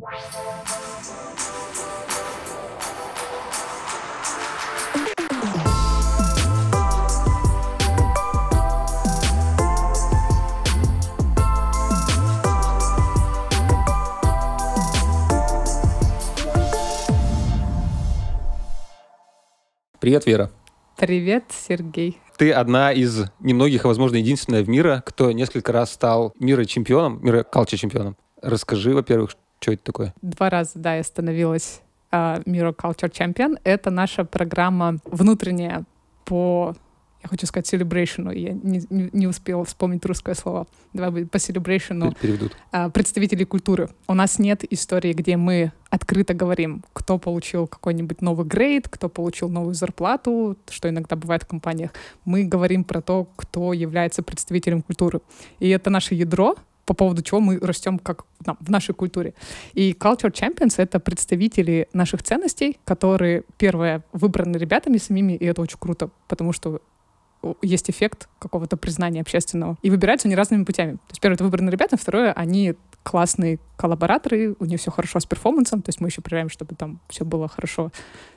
Привет, Вера. Привет, Сергей. Ты одна из немногих, а возможно, единственная в мире, кто несколько раз стал мира чемпионом, мира калча чемпионом. Расскажи, во-первых, что это такое? Два раза, да, я становилась uh, Miro Culture Champion. Это наша программа внутренняя по я хочу сказать celebration, я не, не, не успела вспомнить русское слово. Давай по celebration. Переведут. А, представителей культуры. У нас нет истории, где мы открыто говорим, кто получил какой-нибудь новый грейд, кто получил новую зарплату, что иногда бывает в компаниях. Мы говорим про то, кто является представителем культуры. И это наше ядро, по поводу чего мы растем как там, в нашей культуре. И Culture Champions — это представители наших ценностей, которые, первое, выбраны ребятами самими, и это очень круто, потому что есть эффект какого-то признания общественного. И выбираются они разными путями. То есть первое — это выбранные ребята, второе — они классные коллабораторы, у них все хорошо с перформансом, то есть мы еще проверяем, чтобы там все было хорошо,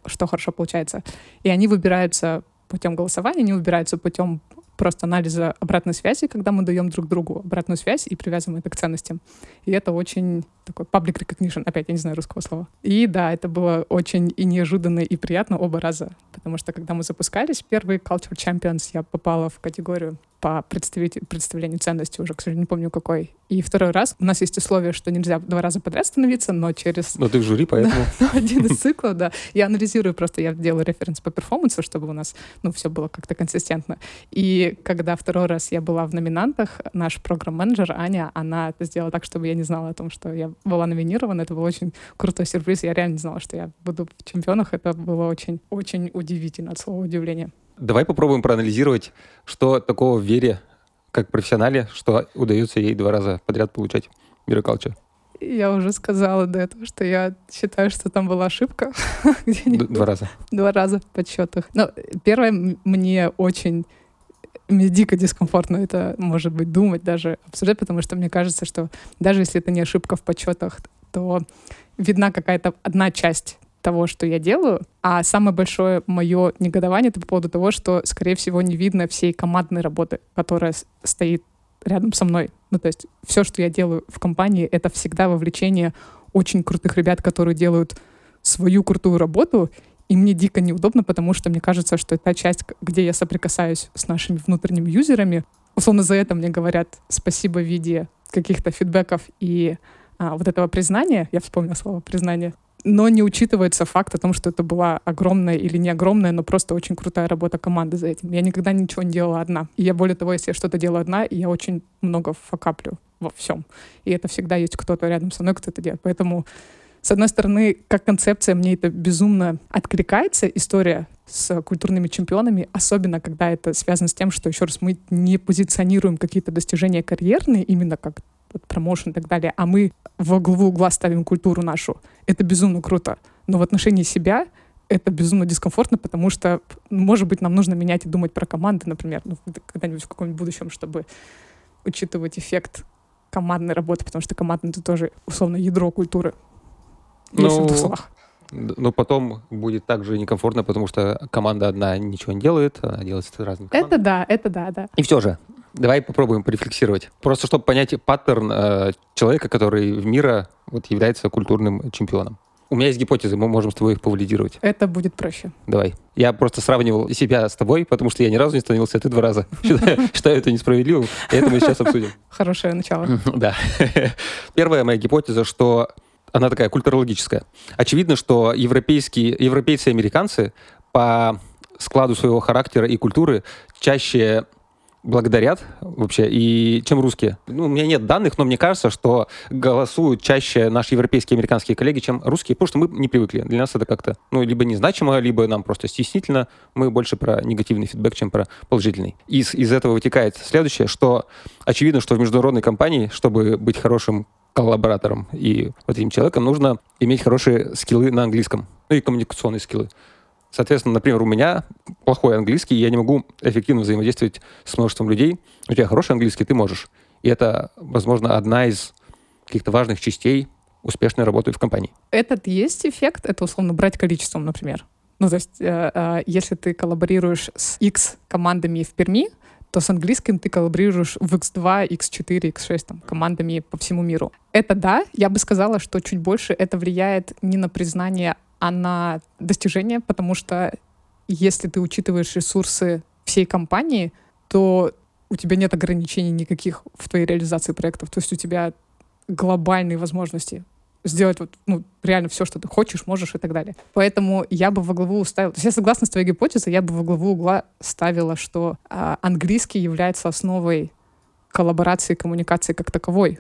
что хорошо получается. И они выбираются путем голосования, они выбираются путем просто анализа обратной связи, когда мы даем друг другу обратную связь и привязываем это к ценностям. И это очень такой public recognition, опять я не знаю русского слова. И да, это было очень и неожиданно, и приятно оба раза, потому что когда мы запускались, первый Culture Champions я попала в категорию по представлению ценности уже, к сожалению, не помню какой. И второй раз у нас есть условие, что нельзя два раза подряд становиться, но через... Но ты в жюри, поэтому... один из циклов, да. Я анализирую просто, я делаю референс по перформансу, чтобы у нас, ну, все было как-то консистентно. И когда второй раз я была в номинантах, наш программ-менеджер Аня, она это сделала так, чтобы я не знала о том, что я была номинирована. Это был очень крутой сюрприз. Я реально не знала, что я буду в чемпионах. Это было очень, очень удивительно, от слова удивления. Давай попробуем проанализировать, что такого в Вере, как профессионале, что удается ей два раза подряд получать Мирокалча. Я уже сказала до этого, что я считаю, что там была ошибка. Два раза. Два раза в подсчетах. Но первое, мне очень мне дико дискомфортно это, может быть, думать даже, обсуждать, потому что мне кажется, что даже если это не ошибка в подсчетах, то видна какая-то одна часть того, что я делаю. А самое большое мое негодование это по поводу того, что, скорее всего, не видно всей командной работы, которая стоит рядом со мной. Ну, то есть все, что я делаю в компании, это всегда вовлечение очень крутых ребят, которые делают свою крутую работу, и мне дико неудобно, потому что мне кажется, что та часть, где я соприкасаюсь с нашими внутренними юзерами, условно за это мне говорят спасибо в виде каких-то фидбэков и а, вот этого признания, я вспомнила слово признание, но не учитывается факт о том, что это была огромная или не огромная, но просто очень крутая работа команды за этим. Я никогда ничего не делала одна. И я, более того, если я что-то делаю одна, я очень много факаплю во всем. И это всегда есть кто-то рядом со мной, кто это делает. Поэтому, с одной стороны, как концепция, мне это безумно откликается, история с культурными чемпионами, особенно когда это связано с тем, что, еще раз, мы не позиционируем какие-то достижения карьерные именно как вот промоушен и так далее, а мы во главу угла ставим культуру нашу, это безумно круто. Но в отношении себя это безумно дискомфортно, потому что, может быть, нам нужно менять и думать про команды, например, ну, когда-нибудь в каком-нибудь будущем, чтобы учитывать эффект командной работы, потому что команда — это тоже, условно, ядро культуры. Ну, в двух словах. Но потом будет также некомфортно, потому что команда одна ничего не делает, она делает с разными командами. Это да, это да, да. И все же, Давай попробуем порефлексировать. Просто чтобы понять паттерн э, человека, который в мира вот, является культурным чемпионом. У меня есть гипотезы, мы можем с тобой их повалидировать. Это будет проще. Давай. Я просто сравнивал себя с тобой, потому что я ни разу не становился, а ты два раза. Считаю это несправедливым, и это мы сейчас обсудим. Хорошее начало. Да. Первая моя гипотеза, что она такая культурологическая. Очевидно, что европейские, европейцы и американцы по складу своего характера и культуры чаще благодарят вообще, и чем русские. Ну, у меня нет данных, но мне кажется, что голосуют чаще наши европейские и американские коллеги, чем русские, потому что мы не привыкли. Для нас это как-то, ну, либо незначимо, либо нам просто стеснительно. Мы больше про негативный фидбэк, чем про положительный. Из, из этого вытекает следующее, что очевидно, что в международной компании, чтобы быть хорошим коллаборатором и вот этим человеком, нужно иметь хорошие скиллы на английском, ну и коммуникационные скиллы. Соответственно, например, у меня плохой английский, и я не могу эффективно взаимодействовать с множеством людей. У тебя хороший английский, ты можешь. И это, возможно, одна из каких-то важных частей успешно работают в компании. Этот есть эффект, это условно брать количеством, например. Ну, то есть, э, э, если ты коллаборируешь с X командами в Перми, то с английским ты коллаборируешь в X2, X4, X6 там, командами по всему миру. Это да, я бы сказала, что чуть больше это влияет не на признание, а на достижение, потому что если ты учитываешь ресурсы всей компании, то у тебя нет ограничений никаких в твоей реализации проектов. То есть у тебя глобальные возможности сделать вот, ну, реально все, что ты хочешь, можешь и так далее. Поэтому я бы во главу ставила... То есть я согласна с твоей гипотезой, я бы во главу угла ставила, что а, английский является основой коллаборации коммуникации как таковой.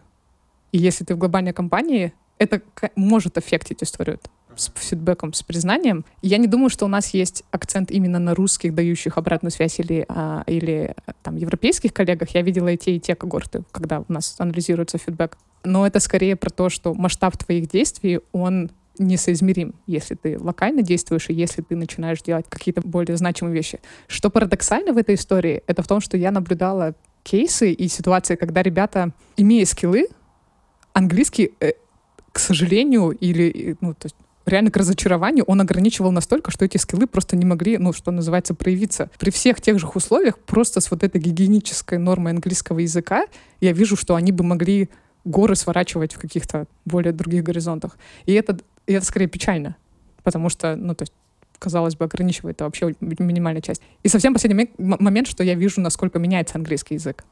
И если ты в глобальной компании, это может аффектить историю с фидбэком, с признанием. Я не думаю, что у нас есть акцент именно на русских, дающих обратную связь или, а, или там европейских коллегах. Я видела и те, и те когорты, когда у нас анализируется фидбэк но это скорее про то, что масштаб твоих действий, он несоизмерим, если ты локально действуешь и если ты начинаешь делать какие-то более значимые вещи. Что парадоксально в этой истории, это в том, что я наблюдала кейсы и ситуации, когда ребята, имея скиллы, английский, э, к сожалению, или, ну, то есть реально к разочарованию он ограничивал настолько, что эти скиллы просто не могли, ну, что называется, проявиться. При всех тех же условиях, просто с вот этой гигиенической нормой английского языка, я вижу, что они бы могли горы сворачивать в каких-то более других горизонтах. И это, и это скорее печально, потому что, ну, то есть, казалось бы, ограничивает это вообще минимальная часть. И совсем последний момент, что я вижу, насколько меняется английский язык.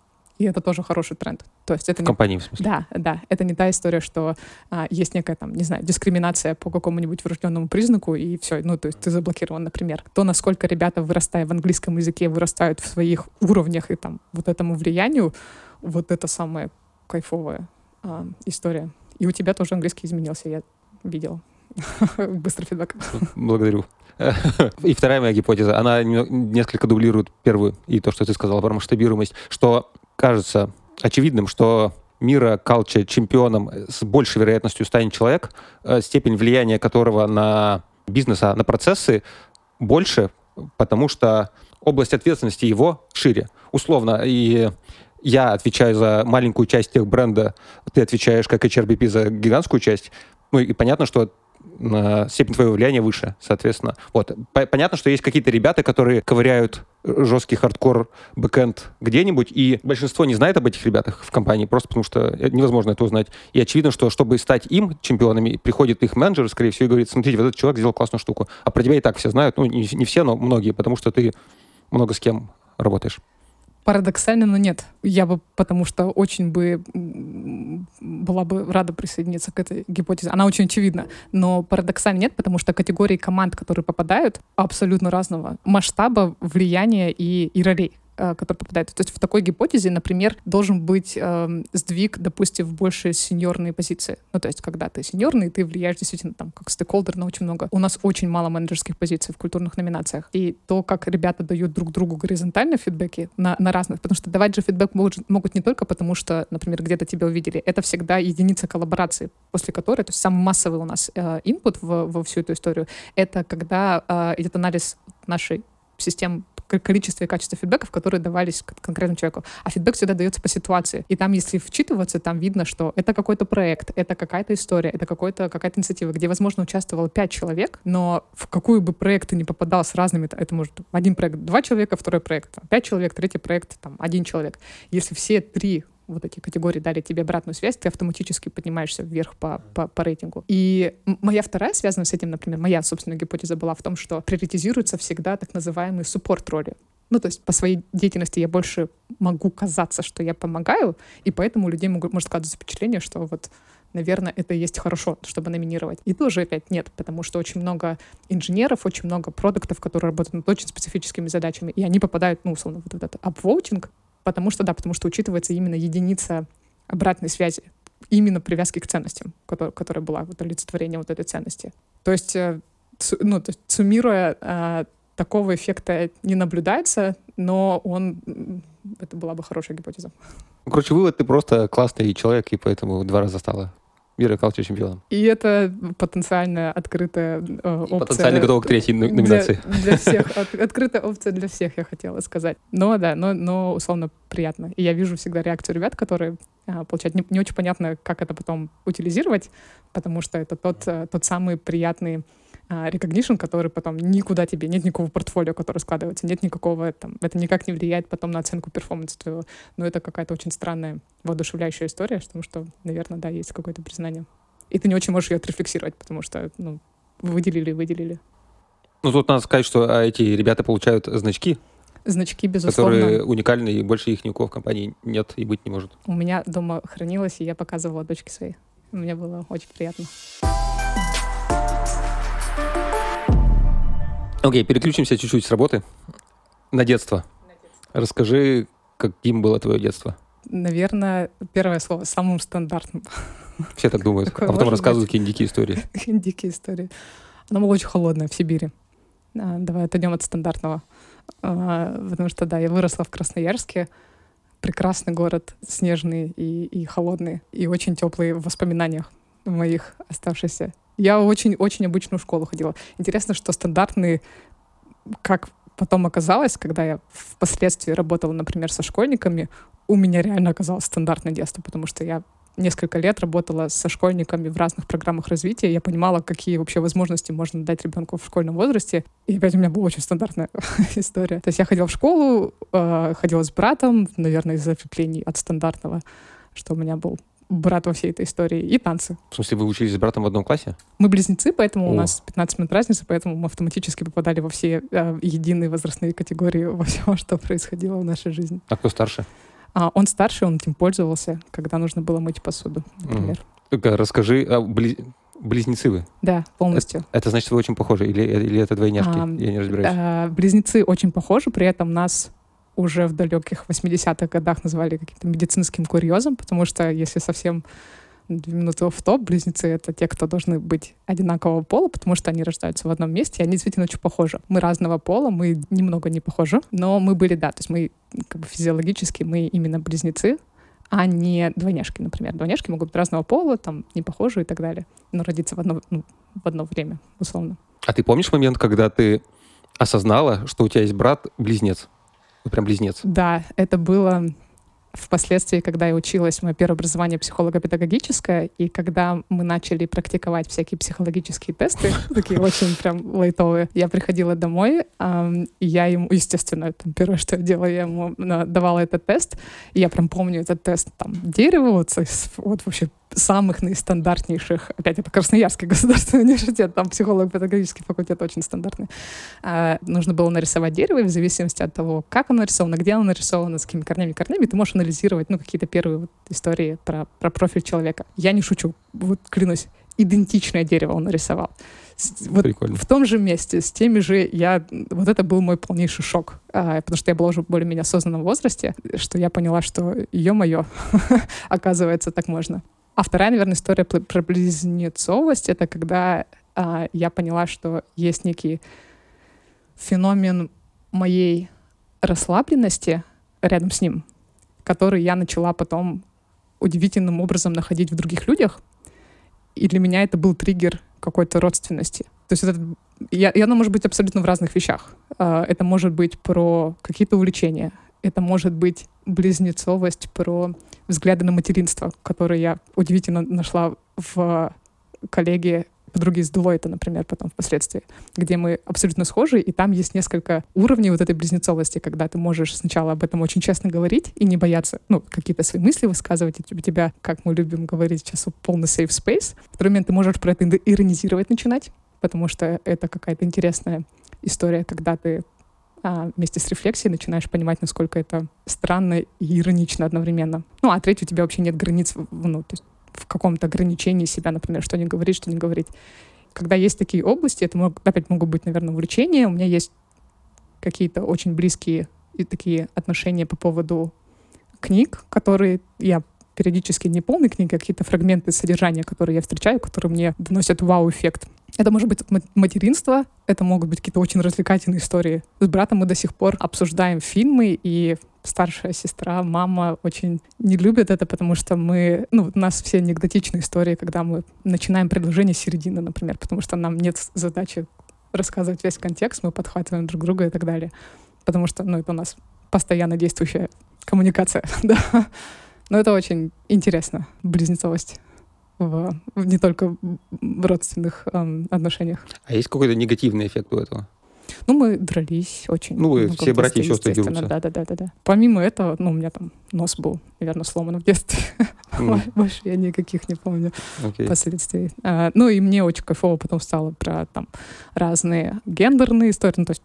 И это тоже хороший тренд. То есть это в не... компании, в смысле? Да, да. Это не та история, что а, есть некая там, не знаю, дискриминация по какому-нибудь врожденному признаку, и все, ну, то есть ты заблокирован, например. То, насколько ребята, вырастая в английском языке, вырастают в своих уровнях и там вот этому влиянию, вот это самое кайфовое а, история. И у тебя тоже английский изменился, я видел. Быстрый фидбэк. Благодарю. И вторая моя гипотеза, она несколько дублирует первую, и то, что ты сказала про масштабируемость, что кажется очевидным, что мира калча чемпионом с большей вероятностью станет человек, э, степень влияния которого на бизнес, а на процессы больше, потому что область ответственности его шире. Условно, и я отвечаю за маленькую часть техбренда, ты отвечаешь как HRBP за гигантскую часть. Ну и понятно, что степень твоего влияния выше, соответственно. Вот. Понятно, что есть какие-то ребята, которые ковыряют жесткий хардкор бэкэнд где-нибудь, и большинство не знает об этих ребятах в компании, просто потому что невозможно это узнать. И очевидно, что чтобы стать им чемпионами, приходит их менеджер, скорее всего, и говорит, смотрите, вот этот человек сделал классную штуку. А про тебя и так все знают, ну, не, не все, но многие, потому что ты много с кем работаешь. Парадоксально, но нет. Я бы, потому что очень бы была бы рада присоединиться к этой гипотезе. Она очень очевидна. Но парадоксально нет, потому что категории команд, которые попадают, абсолютно разного масштаба, влияния и, и ролей. Э, который попадает. То есть в такой гипотезе, например, должен быть э, сдвиг, допустим, в больше сеньорные позиции. Ну, то есть когда ты сеньорный, ты влияешь действительно там как стейкхолдер на очень много. У нас очень мало менеджерских позиций в культурных номинациях. И то, как ребята дают друг другу горизонтально фидбэки на, на разных, потому что давать же фидбэк могут, могут не только потому, что, например, где-то тебя увидели. Это всегда единица коллаборации, после которой, то есть самый массовый у нас э, в, во всю эту историю, это когда э, идет анализ нашей систем количестве и качестве фидбэков, которые давались конкретному человеку. А фидбэк всегда дается по ситуации. И там, если вчитываться, там видно, что это какой-то проект, это какая-то история, это какой-то, какая-то инициатива, где, возможно, участвовало пять человек, но в какую бы проект ты ни попадал с разными, это может один проект два человека, второй проект пять человек, третий проект там один человек. Если все три вот эти категории дали тебе обратную связь, ты автоматически поднимаешься вверх по, по, по рейтингу. И моя вторая связанная с этим, например, моя, собственно, гипотеза была в том, что приоритизируются всегда так называемые суппорт-роли. Ну, то есть по своей деятельности я больше могу казаться, что я помогаю, и поэтому у людей могут, может складываться впечатление, что вот наверное, это и есть хорошо, чтобы номинировать. И тоже опять нет, потому что очень много инженеров, очень много продуктов, которые работают над очень специфическими задачами, и они попадают, ну, условно, вот в этот апвоутинг, Потому что, да, потому что учитывается именно единица обратной связи, именно привязки к ценностям, которая, которая была, вот олицетворение вот этой ценности. То есть, э, ну, то есть суммируя, э, такого эффекта не наблюдается, но он, это была бы хорошая гипотеза. Короче, вывод, ты просто классный человек, и поэтому два раза стало мира culture чемпионом. И это потенциально открытая э, опция. Потенциально готова к третьей номинации. Для, для всех. От, открытая опция для всех, я хотела сказать. Но да, но, но условно приятно. И я вижу всегда реакцию ребят, которые а, получают не, не очень понятно, как это потом утилизировать, потому что это тот, э, тот самый приятный recognition, который потом никуда тебе, нет никакого портфолио, которое складывается, нет никакого, там, это никак не влияет потом на оценку перформанса твоего. Но это какая-то очень странная, воодушевляющая история, потому что, наверное, да, есть какое-то признание. И ты не очень можешь ее отрефлексировать, потому что, ну, выделили, выделили. Ну, тут надо сказать, что а, эти ребята получают значки, Значки, безусловно. Которые уникальны, и больше их ни у кого в компании нет и быть не может. У меня дома хранилось, и я показывала дочке своей. Мне было очень приятно. Окей, okay, переключимся чуть-чуть с работы на детство. на детство. Расскажи, каким было твое детство? Наверное, первое слово самым стандартным. Все так думают. Такое а потом рассказывают какие-нибудь дикие истории. дикие истории. Оно было очень холодное в Сибири. А, давай отойдем от стандартного. А, потому что, да, я выросла в Красноярске. Прекрасный город, снежный и, и холодный, и очень теплые в воспоминаниях моих оставшихся я очень-очень обычную школу ходила. Интересно, что стандартные, как потом оказалось, когда я впоследствии работала, например, со школьниками, у меня реально оказалось стандартное детство, потому что я несколько лет работала со школьниками в разных программах развития. Я понимала, какие вообще возможности можно дать ребенку в школьном возрасте. И опять у меня была очень стандартная история. То есть я ходила в школу, э, ходила с братом, наверное, из-за ответвлений от стандартного, что у меня был брат во всей этой истории, и танцы. В смысле, вы учились с братом в одном классе? Мы близнецы, поэтому О. у нас 15 минут разницы, поэтому мы автоматически попадали во все э, единые возрастные категории, во все, что происходило в нашей жизни. А кто старше? А, он старше, он этим пользовался, когда нужно было мыть посуду, например. Mm. Расскажи, а бли... близнецы вы? Да, полностью. Это, это значит, вы очень похожи или, или это двойняшки? А, Я не разбираюсь. А, близнецы очень похожи, при этом нас уже в далеких 80-х годах называли каким-то медицинским курьезом, потому что если совсем две минуты в топ близнецы — это те, кто должны быть одинакового пола, потому что они рождаются в одном месте, и они действительно очень похожи. Мы разного пола, мы немного не похожи, но мы были, да, то есть мы как бы физиологически, мы именно близнецы, а не двойняшки, например. Двойняшки могут быть разного пола, там, не похожи и так далее, но родиться в одно, ну, в одно время, условно. А ты помнишь момент, когда ты осознала, что у тебя есть брат-близнец? Вы прям близнец. Да, это было впоследствии, когда я училась, мое первое образование психолого-педагогическое, и когда мы начали практиковать всякие психологические тесты, такие очень прям лайтовые, я приходила домой, и я ему, естественно, там, первое, что я делала, я ему давала этот тест, и я прям помню этот тест, там, дерево, вот, вот вообще самых наистандартнейших, опять это Красноярский государственный университет, там психолого-педагогический факультет очень стандартный. А, нужно было нарисовать дерево, и в зависимости от того, как оно нарисовано, где оно нарисовано, с какими корнями, корнями, ты можешь анализировать, ну, какие-то первые вот истории про, про профиль человека. Я не шучу, вот клянусь, идентичное дерево он нарисовал. Вот Прикольно. в том же месте, с теми же я... Вот это был мой полнейший шок, а, потому что я была уже в более-менее осознанном возрасте, что я поняла, что, ё-моё, оказывается, так можно. А вторая, наверное, история про близнецовость — это когда а, я поняла, что есть некий феномен моей расслабленности рядом с ним, который я начала потом удивительным образом находить в других людях. И для меня это был триггер какой-то родственности. То есть это, я, и оно может быть абсолютно в разных вещах. А, это может быть про какие-то увлечения, это может быть близнецовость про взгляды на материнство, которые я удивительно нашла в коллеге подруги из Deloitte, например, потом впоследствии, где мы абсолютно схожи, и там есть несколько уровней вот этой близнецовости, когда ты можешь сначала об этом очень честно говорить и не бояться, ну, какие-то свои мысли высказывать, и у тебя, как мы любим говорить сейчас, полный safe space. В второй момент ты можешь про это иронизировать начинать, потому что это какая-то интересная история, когда ты а, вместе с рефлексией начинаешь понимать, насколько это странно и иронично одновременно. Ну, а третий, у тебя вообще нет границ, ну, то есть в каком-то ограничении себя, например, что не говорить, что не говорить. Когда есть такие области, это мог, опять могут быть, наверное, увлечения. У меня есть какие-то очень близкие и такие отношения по поводу книг, которые я периодически не полные книги, а какие-то фрагменты содержания, которые я встречаю, которые мне доносят вау-эффект. Это может быть материнство, это могут быть какие-то очень развлекательные истории. С братом мы до сих пор обсуждаем фильмы, и старшая сестра, мама очень не любят это, потому что мы, ну, у нас все анекдотичные истории, когда мы начинаем предложение с середины, например, потому что нам нет задачи рассказывать весь контекст, мы подхватываем друг друга и так далее. Потому что, ну, это у нас постоянно действующая коммуникация, да. Но это очень интересно, близнецовость в, не только в родственных эм, отношениях. А есть какой-то негативный эффект у этого? Ну, мы дрались очень. Ну, вы все братья и сестры дерутся. Да, да, да, да, да. Помимо этого, ну, у меня там нос был, наверное, сломан в детстве. Mm. Больше я никаких не помню okay. последствий. А, ну, и мне очень кайфово потом стало про там разные гендерные истории. Ну, то есть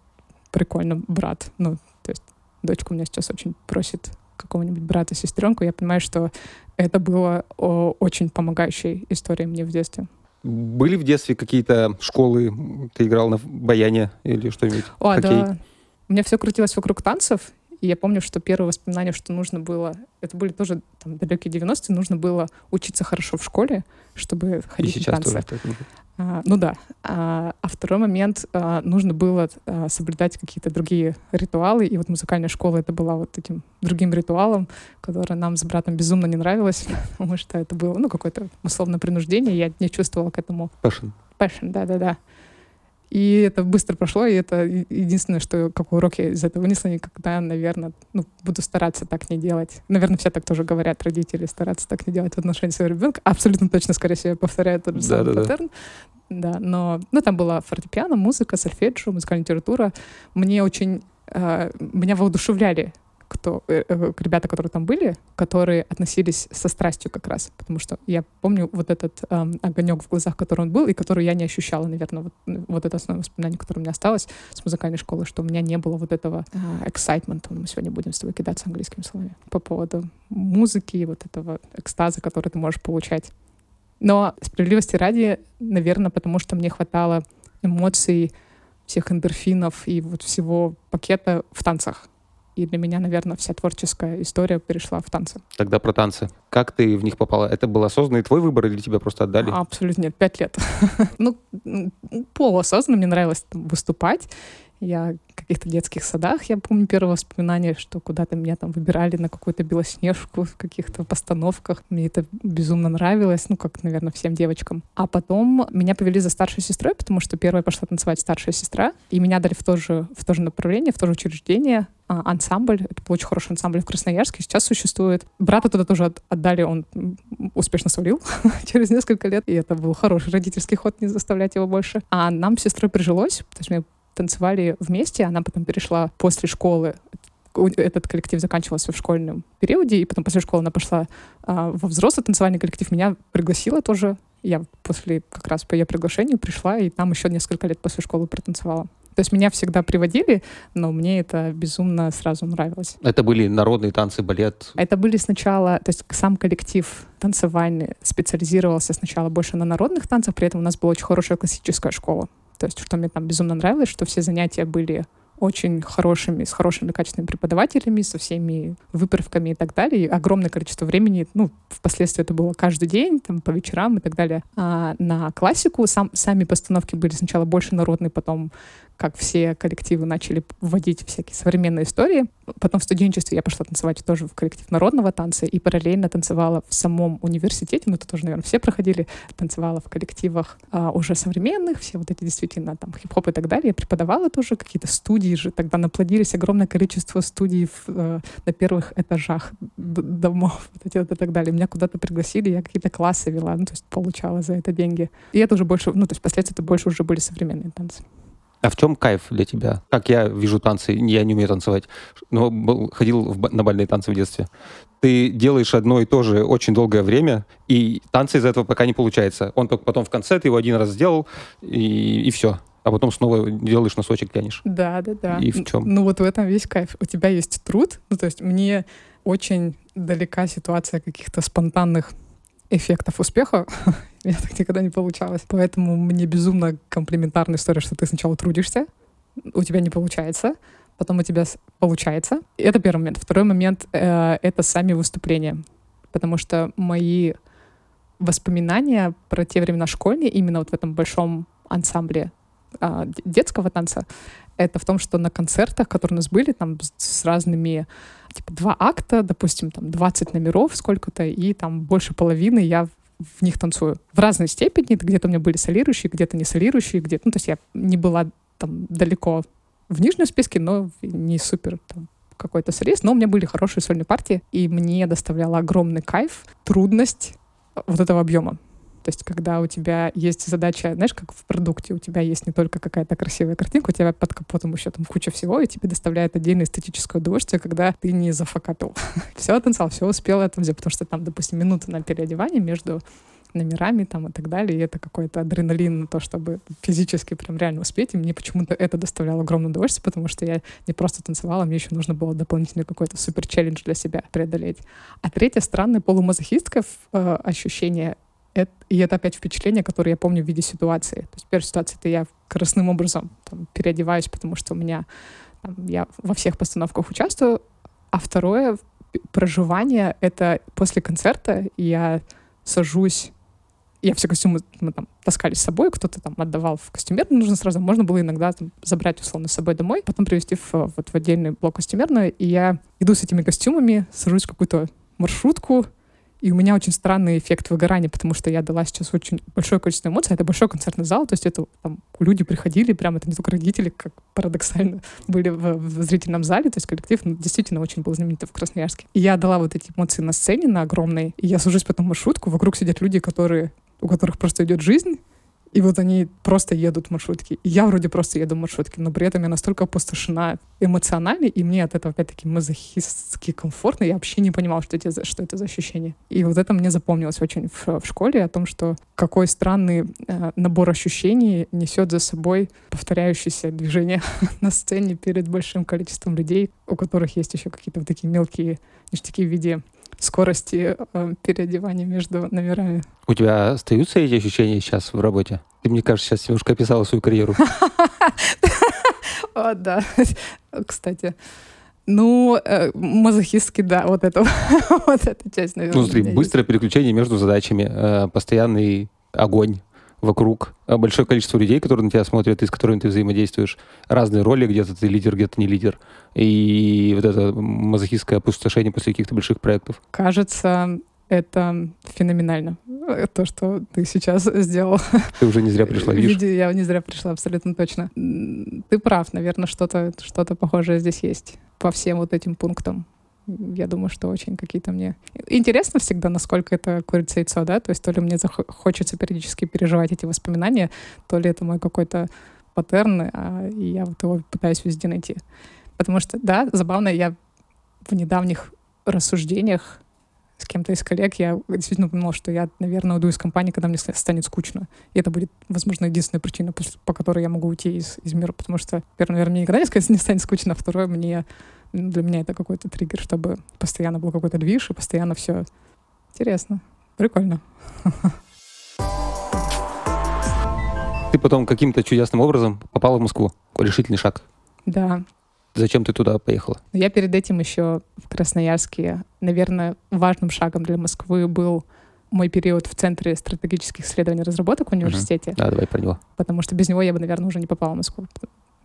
прикольно, брат. Ну, то есть дочка у меня сейчас очень просит какого-нибудь брата, сестренку. Я понимаю, что это было о, очень помогающей историей мне в детстве. Были в детстве какие-то школы, ты играл на баяне или что-нибудь? О, Хоккей? да. У меня все крутилось вокруг танцев, и я помню, что первое воспоминание, что нужно было, это были тоже там, далекие 90-е, нужно было учиться хорошо в школе, чтобы ходить и сейчас на танцы. Тоже а, ну да. А, а второй момент, а, нужно было а, соблюдать какие-то другие ритуалы, и вот музыкальная школа это была вот этим другим ритуалом, который нам с братом безумно не нравилось, потому что это было, ну, какое-то условное принуждение, я не чувствовала к этому. Passion. Passion, да-да-да. И это быстро прошло, и это единственное, что какой урок я из этого вынесла, никогда, наверное, ну, буду стараться так не делать. Наверное, все так тоже говорят, родители, стараться так не делать в отношении своего ребенка. Абсолютно точно, скорее всего, я повторяю тот же самый да, паттерн. Да. да, но ну, там была фортепиано, музыка, сольфеджио, музыкальная литература. Мне очень... Э, меня воодушевляли кто, э, э, ребята, которые там были, которые относились со страстью как раз, потому что я помню вот этот э, огонек в глазах, который он был, и который я не ощущала, наверное, вот, вот это основное воспоминание, которое у меня осталось с музыкальной школы, что у меня не было вот этого э, excitement, мы сегодня будем с тобой кидаться английскими словами, по поводу музыки, вот этого экстаза, который ты можешь получать. Но справедливости ради, наверное, потому что мне хватало эмоций, всех эндорфинов и вот всего пакета в танцах. И для меня, наверное, вся творческая история перешла в танцы. Тогда про танцы. Как ты в них попала? Это был осознанный твой выбор или тебя просто отдали? Абсолютно нет, пять лет. ну, полуосознанно мне нравилось выступать. Я в каких-то детских садах, я помню первое воспоминание, что куда-то меня там выбирали на какую-то белоснежку в каких-то постановках. Мне это безумно нравилось, ну, как, наверное, всем девочкам. А потом меня повели за старшей сестрой, потому что первая пошла танцевать старшая сестра, и меня дали в то же, в то же направление, в то же учреждение, а, ансамбль. Это был очень хороший ансамбль в Красноярске, сейчас существует. Брата туда тоже отдали, он успешно свалил через несколько лет, и это был хороший родительский ход, не заставлять его больше. А нам с сестрой прижилось, то есть мы танцевали вместе, она потом перешла после школы этот коллектив заканчивался в школьном периоде, и потом после школы она пошла а, во взрослый танцевальный коллектив. Меня пригласила тоже. Я после как раз по ее приглашению пришла, и там еще несколько лет после школы протанцевала. То есть меня всегда приводили, но мне это безумно сразу нравилось. Это были народные танцы, балет? Это были сначала, то есть сам коллектив танцевальный специализировался сначала больше на народных танцах, при этом у нас была очень хорошая классическая школа. То есть, что мне там безумно нравилось, что все занятия были очень хорошими, с хорошими качественными преподавателями, со всеми выправками и так далее. И огромное количество времени, ну, впоследствии это было каждый день, там, по вечерам и так далее. А на классику сам, сами постановки были сначала больше народные, потом как все коллективы начали вводить всякие современные истории. Потом в студенчестве я пошла танцевать тоже в коллектив народного танца и параллельно танцевала в самом университете, ну это тоже, наверное, все проходили, танцевала в коллективах а, уже современных, все вот эти действительно там хип-хоп и так далее. Я преподавала тоже какие-то студии же, тогда наплодились огромное количество студий в, э, на первых этажах домов вот эти вот и так далее. Меня куда-то пригласили, я какие-то классы вела, ну то есть получала за это деньги. И это уже больше, ну то есть впоследствии это больше уже были современные танцы. А в чем кайф для тебя? Как я вижу танцы, я не умею танцевать, но был, ходил в, на бальные танцы в детстве. Ты делаешь одно и то же очень долгое время, и танцы из этого пока не получается. Он только потом в конце, ты его один раз сделал, и, и все. А потом снова делаешь носочек, тянешь. Да, да, да. И в чем? Ну вот в этом весь кайф. У тебя есть труд, ну то есть мне очень далека ситуация каких-то спонтанных эффектов успеха. У меня так никогда не получалось. Поэтому мне безумно комплиментарная история, что ты сначала трудишься, у тебя не получается, потом у тебя получается. Это первый момент. Второй момент э, — это сами выступления. Потому что мои воспоминания про те времена школьные, именно вот в этом большом ансамбле а, детского танца, это в том, что на концертах, которые у нас были, там с разными, типа, два акта, допустим, там 20 номеров сколько-то, и там больше половины я в них танцую. В разной степени. Где-то у меня были солирующие, где-то не солирующие, где-то... Ну, то есть я не была там далеко в нижнем списке, но не супер там какой-то солист, но у меня были хорошие сольные партии, и мне доставляло огромный кайф, трудность вот этого объема. То есть, когда у тебя есть задача, знаешь, как в продукте, у тебя есть не только какая-то красивая картинка, у тебя под капотом еще там куча всего, и тебе доставляет отдельное эстетическое удовольствие, когда ты не зафакапил. все танцевал, все успел это взять, потому что там, допустим, минута на переодевание между номерами там и так далее, и это какой-то адреналин на то, чтобы физически прям реально успеть, и мне почему-то это доставляло огромное удовольствие, потому что я не просто танцевала, мне еще нужно было дополнительный какой-то супер челлендж для себя преодолеть. А третье странное полумазохистское э, ощущение это, и это опять впечатление, которое я помню в виде ситуации. То есть первая ситуация — это я корыстным образом там, переодеваюсь, потому что у меня там, я во всех постановках участвую, а второе проживание — это после концерта я сажусь я все костюмы мы там таскали с собой, кто-то там отдавал в костюмер, нужно сразу, можно было иногда там, забрать условно с собой домой, потом привезти в, вот, в отдельный блок костюмерную, и я иду с этими костюмами, сажусь в какую-то маршрутку, и у меня очень странный эффект выгорания, потому что я дала сейчас очень большое количество эмоций. Это большой концертный зал, то есть это там люди приходили, прям это не только родители, как парадоксально были в, в зрительном зале, то есть коллектив ну, действительно очень был знаменитый в Красноярске. И я дала вот эти эмоции на сцене, на огромной, и я сажусь потом маршрутку, вокруг сидят люди, которые у которых просто идет жизнь, и вот они просто едут в маршрутке. И я вроде просто еду в маршрутке, но при этом я настолько опустошена эмоционально, и мне от этого опять-таки мазохистски комфортно. Я вообще не понимала, что это, что это за ощущение. И вот это мне запомнилось очень в, в школе, о том, что какой странный э, набор ощущений несет за собой повторяющееся движение на сцене перед большим количеством людей, у которых есть еще какие-то вот такие мелкие ништяки в виде скорости э, переодевания между номерами. У тебя остаются эти ощущения сейчас в работе? Ты, мне кажется, сейчас немножко описала свою карьеру. Да. Кстати. Ну, э, мазохистски, да, вот это, вот эта часть, наверное. Ну, смотри, быстрое переключение между задачами, э, постоянный огонь вокруг, э, большое количество людей, которые на тебя смотрят и с которыми ты взаимодействуешь, разные роли, где-то ты лидер, где-то не лидер, и вот это мазохистское опустошение после каких-то больших проектов. Кажется, это феноменально, то, что ты сейчас сделал. Ты уже не зря пришла, видишь? Я не зря пришла, абсолютно точно. Ты прав, наверное, что-то что похожее здесь есть по всем вот этим пунктам я думаю, что очень какие-то мне... Интересно всегда, насколько это курица яйцо, да? То есть то ли мне хочется периодически переживать эти воспоминания, то ли это мой какой-то паттерн, а я вот его пытаюсь везде найти. Потому что, да, забавно, я в недавних рассуждениях с кем-то из коллег, я действительно понимала, что я, наверное, уйду из компании, когда мне станет скучно. И это будет, возможно, единственная причина, по которой я могу уйти из, из мира, потому что, первое, наверное, мне никогда не станет скучно, а второе, мне для меня это какой-то триггер, чтобы постоянно был какой-то движ, и постоянно все интересно, прикольно. Ты потом каким-то чудесным образом попала в Москву. Решительный шаг. Да. Зачем ты туда поехала? Я перед этим еще в Красноярске. Наверное, важным шагом для Москвы был мой период в Центре стратегических исследований и разработок в университете. Uh-huh. Да, давай про него. Потому что без него я бы, наверное, уже не попала в Москву.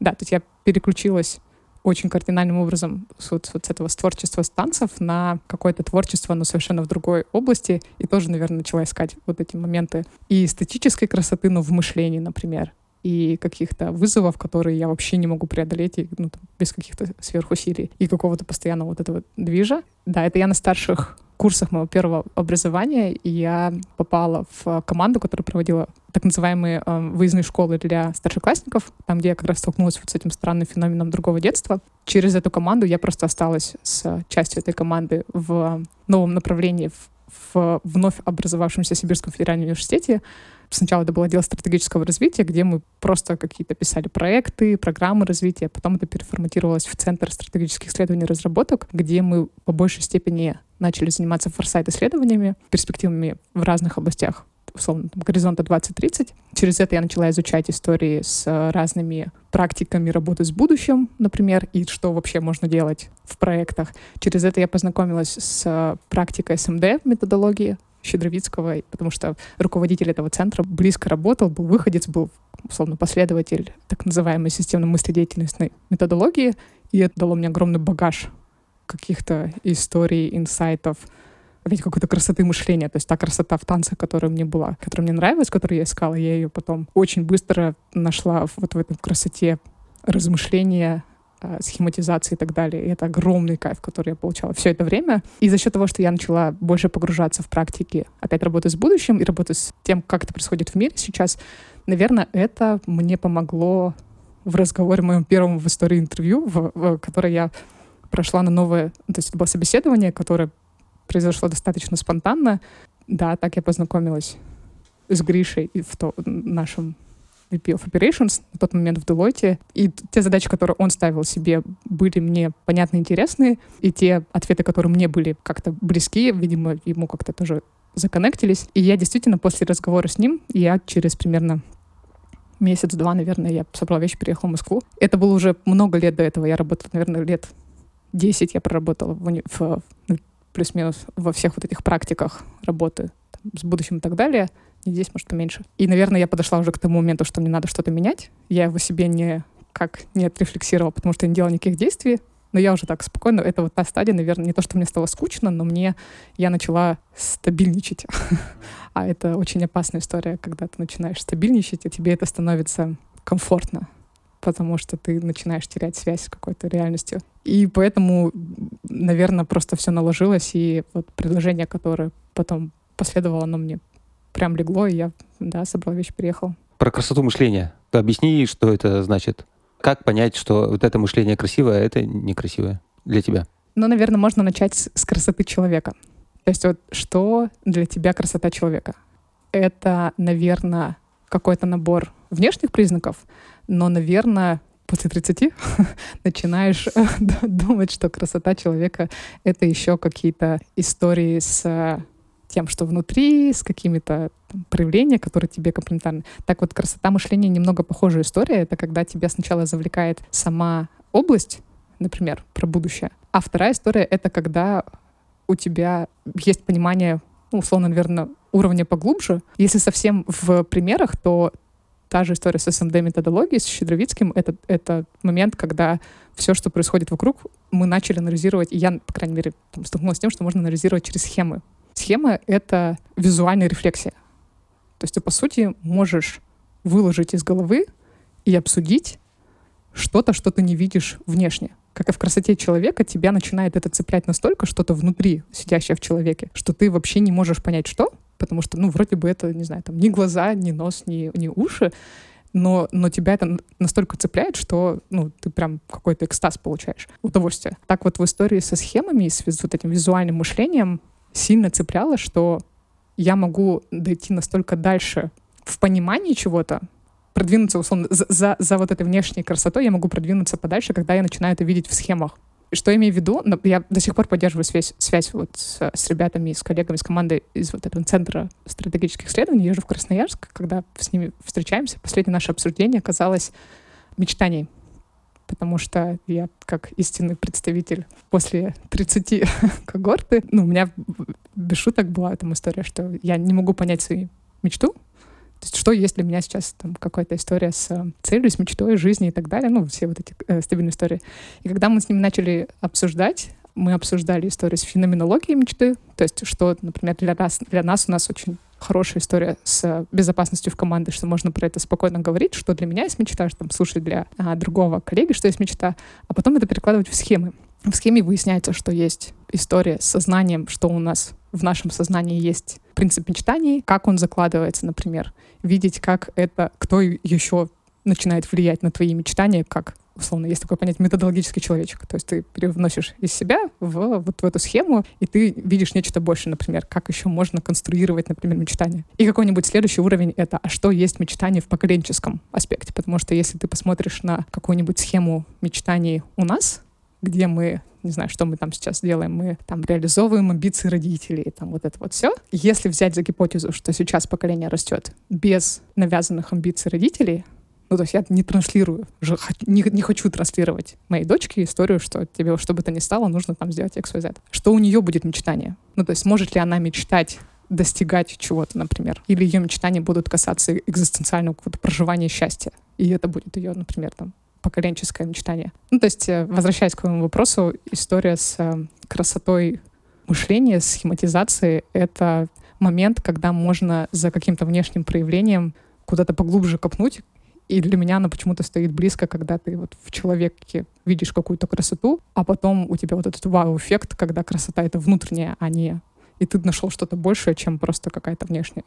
Да, то есть я переключилась очень кардинальным образом с, вот, вот с этого с творчества с танцев на какое-то творчество, но совершенно в другой области. И тоже, наверное, начала искать вот эти моменты и эстетической красоты, но в мышлении, например и каких-то вызовов, которые я вообще не могу преодолеть и, ну, там, без каких-то сверхусилий и какого-то постоянного вот этого движа. Да, это я на старших курсах моего первого образования я попала в команду, которая проводила так называемые э, выездные школы для старшеклассников, там, где я как раз столкнулась вот с этим странным феноменом другого детства. Через эту команду я просто осталась с частью этой команды в новом направлении в, в вновь образовавшемся Сибирском федеральном университете, Сначала это было дело стратегического развития, где мы просто какие-то писали проекты, программы развития. Потом это переформатировалось в Центр стратегических исследований и разработок, где мы по большей степени начали заниматься форсайт-исследованиями, перспективами в разных областях условно, там, горизонта 2030. Через это я начала изучать истории с разными практиками работы с будущим, например, и что вообще можно делать в проектах. Через это я познакомилась с практикой СМД методологии, Щедровицкого, потому что руководитель этого центра близко работал, был выходец, был условно, последователь так называемой системно-мыследеятельностной методологии, и это дало мне огромный багаж каких-то историй, инсайтов, опять какой-то красоты мышления. То есть та красота в танце, которая мне была, которая мне нравилась, которую я искала, я ее потом очень быстро нашла вот в этом красоте размышления, схематизации и так далее. И это огромный кайф, который я получала все это время. И за счет того, что я начала больше погружаться в практики, опять работы с будущим и работы с тем, как это происходит в мире сейчас, наверное, это мне помогло в разговоре моем первом в истории интервью, в, в которое я прошла на новое, то есть это было собеседование, которое произошло достаточно спонтанно. Да, так я познакомилась с Гришей в то, нашем VP of Operations на тот момент в Deloitte. И те задачи, которые он ставил себе, были мне понятны интересны. И те ответы, которые мне были как-то близки, видимо, ему как-то тоже законнектились. И я действительно после разговора с ним, я через примерно месяц-два, наверное, я собрала вещи, переехала в Москву. Это было уже много лет до этого. Я работала, наверное, лет 10 я проработала в, в ну, плюс-минус во всех вот этих практиках работы там, с будущим и так далее. И здесь, может, поменьше. И, наверное, я подошла уже к тому моменту, что мне надо что-то менять. Я его себе не как не отрефлексировала, потому что не делала никаких действий. Но я уже так спокойно, это вот та стадия, наверное, не то, что мне стало скучно, но мне, я начала стабильничать. а это очень опасная история, когда ты начинаешь стабильничать, и тебе это становится комфортно потому что ты начинаешь терять связь с какой-то реальностью. И поэтому, наверное, просто все наложилось, и вот предложение, которое потом последовало, оно мне прям легло, и я, да, собрала вещь, приехал. Про красоту мышления. Объясни, что это значит. Как понять, что вот это мышление красивое, а это некрасивое для тебя? Ну, наверное, можно начать с, с красоты человека. То есть вот что для тебя красота человека? Это, наверное, какой-то набор внешних признаков, но, наверное, после 30 начинаешь думать, что красота человека — это еще какие-то истории с тем, что внутри, с какими-то проявлениями, которые тебе комплементарны. Так вот, красота мышления немного похожая история. Это когда тебя сначала завлекает сама область, например, про будущее. А вторая история — это когда у тебя есть понимание, ну, условно, наверное, уровня поглубже. Если совсем в примерах, то та же история с СМД-методологией, с Щедровицким, это, это момент, когда все, что происходит вокруг, мы начали анализировать, и я, по крайней мере, там, столкнулась с тем, что можно анализировать через схемы. Схема — это визуальная рефлексия. То есть ты, по сути, можешь выложить из головы и обсудить что-то, что ты не видишь внешне. Как и в красоте человека, тебя начинает это цеплять настолько, что-то внутри, сидящее в человеке, что ты вообще не можешь понять, что, потому что, ну, вроде бы это, не знаю, там, ни глаза, ни нос, ни, ни уши, но, но тебя это настолько цепляет, что ну, ты прям какой-то экстаз получаешь, удовольствие. Так вот в истории со схемами с вот этим визуальным мышлением сильно цепляло, что я могу дойти настолько дальше в понимании чего-то, продвинуться, условно, за, за, за вот этой внешней красотой я могу продвинуться подальше, когда я начинаю это видеть в схемах. Что я имею в виду? Я до сих пор поддерживаю связь, связь вот с, с ребятами, с коллегами, с командой из вот этого центра стратегических исследований. Езжу в Красноярск, когда с ними встречаемся. Последнее наше обсуждение оказалось мечтаний потому что я как истинный представитель после 30 когорты, ну, у меня без шуток была там история, что я не могу понять свою мечту, то есть что есть для меня сейчас там какая-то история с э, целью, с мечтой, жизнью и так далее, ну, все вот эти э, стабильные истории. И когда мы с ним начали обсуждать, мы обсуждали историю с феноменологией мечты, то есть что, например, для нас, для нас у нас очень хорошая история с безопасностью в команде, что можно про это спокойно говорить, что для меня есть мечта, что там слушать для а, другого коллеги, что есть мечта, а потом это перекладывать в схемы. В схеме выясняется, что есть история с сознанием, что у нас в нашем сознании есть принцип мечтаний, как он закладывается, например, видеть, как это, кто еще начинает влиять на твои мечтания, как условно, есть такое понятие методологический человечек. То есть ты переносишь из себя в, вот в эту схему, и ты видишь нечто больше, например, как еще можно конструировать, например, мечтание. И какой-нибудь следующий уровень — это, а что есть мечтание в поколенческом аспекте? Потому что если ты посмотришь на какую-нибудь схему мечтаний у нас, где мы не знаю, что мы там сейчас делаем, мы там реализовываем амбиции родителей, там вот это вот все. Если взять за гипотезу, что сейчас поколение растет без навязанных амбиций родителей, ну, то есть я не транслирую, не, не хочу транслировать моей дочке историю, что тебе что бы то ни стало, нужно там сделать XYZ. Что у нее будет мечтание? Ну, то есть может ли она мечтать достигать чего-то, например. Или ее мечтания будут касаться экзистенциального какого-то проживания счастья. И это будет ее, например, там, поколенческое мечтание. Ну, то есть, э, возвращаясь к твоему вопросу, история с э, красотой мышления, схематизацией — это момент, когда можно за каким-то внешним проявлением куда-то поглубже копнуть. И для меня она почему-то стоит близко, когда ты вот в человеке видишь какую-то красоту, а потом у тебя вот этот вау-эффект, когда красота — это внутренняя, а не... И ты нашел что-то большее, чем просто какая-то внешняя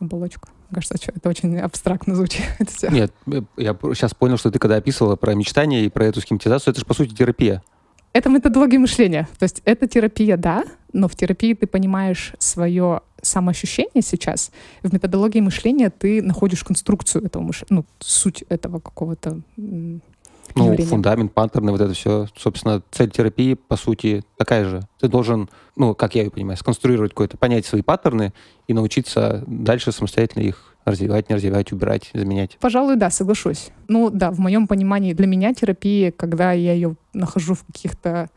оболочка. Кажется, что это очень абстрактно звучит. Нет, я сейчас понял, что ты когда описывала про мечтание и про эту схематизацию, это же, по сути, терапия. Это методология мышления. То есть это терапия, да, но в терапии ты понимаешь свое самоощущение сейчас. В методологии мышления ты находишь конструкцию этого мышления, ну, суть этого какого-то ну, явления. фундамент, паттерны, вот это все. Собственно, цель терапии, по сути, такая же. Ты должен, ну, как я ее понимаю, сконструировать какое-то, понять свои паттерны и научиться дальше самостоятельно их развивать, не развивать, убирать, заменять. Пожалуй, да, соглашусь. Ну да, в моем понимании для меня терапия, когда я ее нахожу в каких-то,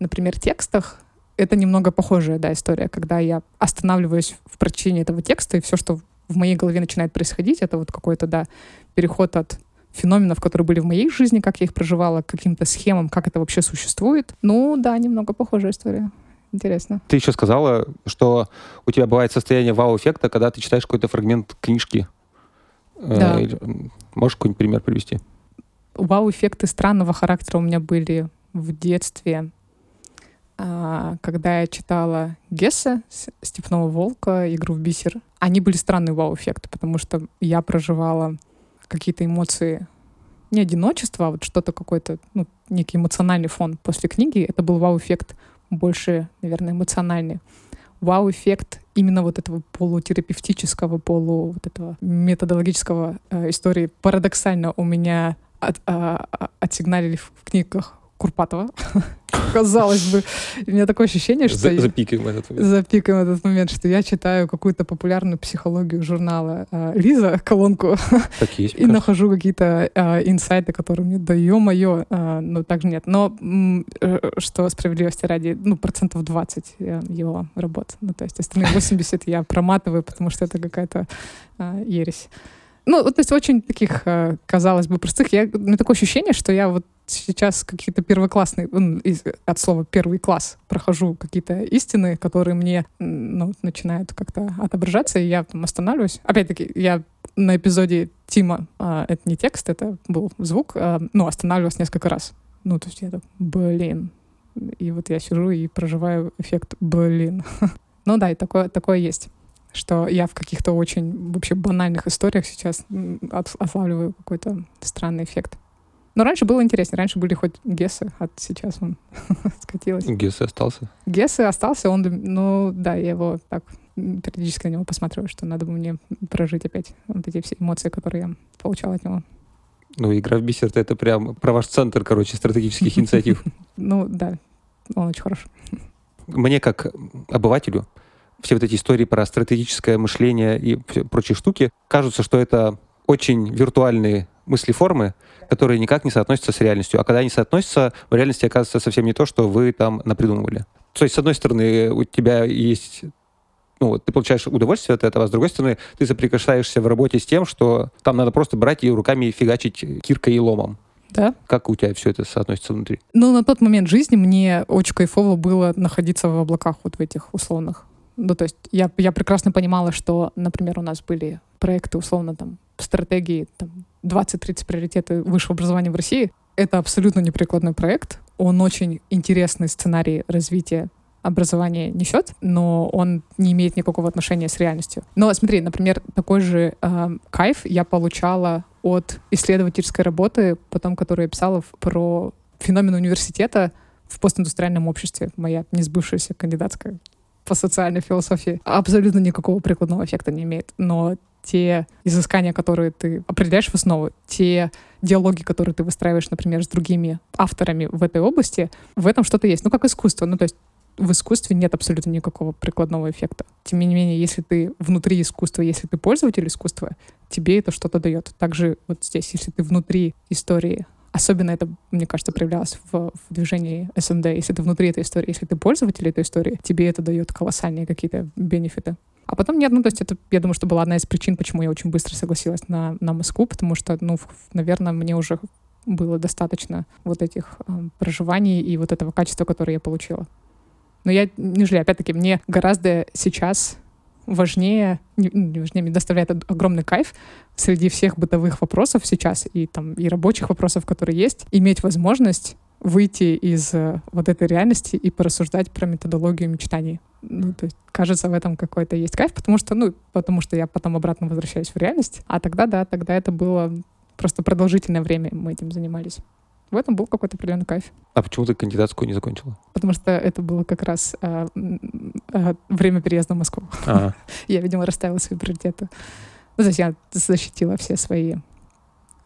например, текстах, это немного похожая, да, история, когда я останавливаюсь в прочтении этого текста, и все, что в моей голове начинает происходить, это вот какой-то, да, переход от феноменов, которые были в моей жизни, как я их проживала, к каким-то схемам, как это вообще существует. Ну да, немного похожая история. Интересно. Ты еще сказала, что у тебя бывает состояние вау-эффекта, когда ты читаешь какой-то фрагмент книжки. Э, да. Можешь какой-нибудь пример привести? Вау-эффекты странного характера у меня были в детстве, а, когда я читала Гесса, Степного волка, Игру в бисер. Они были странные вау-эффекты, потому что я проживала какие-то эмоции не одиночество, а вот что-то какой-то, ну, некий эмоциональный фон после книги. Это был вау-эффект больше, наверное, эмоциональный. Вау-эффект именно вот этого полутерапевтического, полу вот этого методологического э, истории парадоксально у меня от, а, отсигналили в книгах Курпатова. Казалось бы. У меня такое ощущение, что... За, запикаем этот момент. Запикаем этот момент, что я читаю какую-то популярную психологию журнала э, Лиза, колонку, так есть, и нахожу какие-то э, инсайты, которые мне, да ё-моё, э, ну так же нет. Но э, что справедливости ради, ну, процентов 20 э, его работ. Ну, то есть остальные 80 я проматываю, потому что это какая-то э, ересь. Ну, то есть очень таких, казалось бы, простых. Я, у меня такое ощущение, что я вот сейчас какие-то первоклассные, от слова первый класс, прохожу какие-то истины, которые мне ну, начинают как-то отображаться, и я там останавливаюсь. Опять-таки, я на эпизоде Тима, а, это не текст, это был звук, а, ну, останавливался несколько раз. Ну, то есть я так, блин. И вот я сижу и проживаю эффект блин. ну да, и такое, такое есть что я в каких-то очень вообще банальных историях сейчас отлавливаю какой-то странный эффект. Но раньше было интереснее. Раньше были хоть Гессы, а сейчас он скатилась. Гессы остался? Гессы остался, он, ну да, я его так периодически на него посматриваю, что надо бы мне прожить опять вот эти все эмоции, которые я получала от него. Ну, игра в бисер это прям про ваш центр, короче, стратегических инициатив. Ну, да, он очень хорош. Мне, как обывателю, все вот эти истории про стратегическое мышление и прочие штуки, кажутся, что это очень виртуальные мыслеформы, которые никак не соотносятся с реальностью. А когда они соотносятся, в реальности оказывается совсем не то, что вы там напридумывали. То есть, с одной стороны, у тебя есть ну, ты получаешь удовольствие от этого, а с другой стороны, ты соприкасаешься в работе с тем, что там надо просто брать и руками фигачить киркой и ломом. Да. Как у тебя все это соотносится внутри? Ну, на тот момент жизни мне очень кайфово было находиться в облаках вот в этих условных. Ну, то есть я, я прекрасно понимала, что, например, у нас были проекты условно там стратегии там, 20-30 приоритеты высшего образования в России. Это абсолютно неприкладной проект. Он очень интересный сценарий развития образования несет, но он не имеет никакого отношения с реальностью. Но смотри, например, такой же э, кайф я получала от исследовательской работы, потом, которую я писала про феномен университета в постиндустриальном обществе. Моя несбывшаяся кандидатская по социальной философии абсолютно никакого прикладного эффекта не имеет. Но те изыскания, которые ты определяешь в основу, те диалоги, которые ты выстраиваешь, например, с другими авторами в этой области, в этом что-то есть. Ну, как искусство. Ну, то есть в искусстве нет абсолютно никакого прикладного эффекта. Тем не менее, если ты внутри искусства, если ты пользователь искусства, тебе это что-то дает. Также вот здесь, если ты внутри истории, особенно это, мне кажется, проявлялось в, в движении СМД, если ты внутри этой истории, если ты пользователь этой истории, тебе это дает колоссальные какие-то бенефиты. А потом нет, ну, то есть это, я думаю, что была одна из причин, почему я очень быстро согласилась на, на Москву, потому что, ну, наверное, мне уже было достаточно вот этих э, проживаний и вот этого качества, которое я получила. Но я не жалею. Опять-таки, мне гораздо сейчас важнее, не, не важнее, мне доставляет огромный кайф среди всех бытовых вопросов сейчас и там и рабочих вопросов, которые есть, иметь возможность выйти из э, вот этой реальности и порассуждать про методологию мечтаний. Ну, то есть, кажется, в этом какой-то есть кайф, потому что, ну, потому что я потом обратно возвращаюсь в реальность. А тогда, да, тогда это было просто продолжительное время мы этим занимались. В этом был какой-то определенный кайф. А почему ты кандидатскую не закончила? Потому что это было как раз э, э, время переезда в Москву. А-а. Я, видимо, расставила свои приоритеты. Ну, то есть я защитила все свои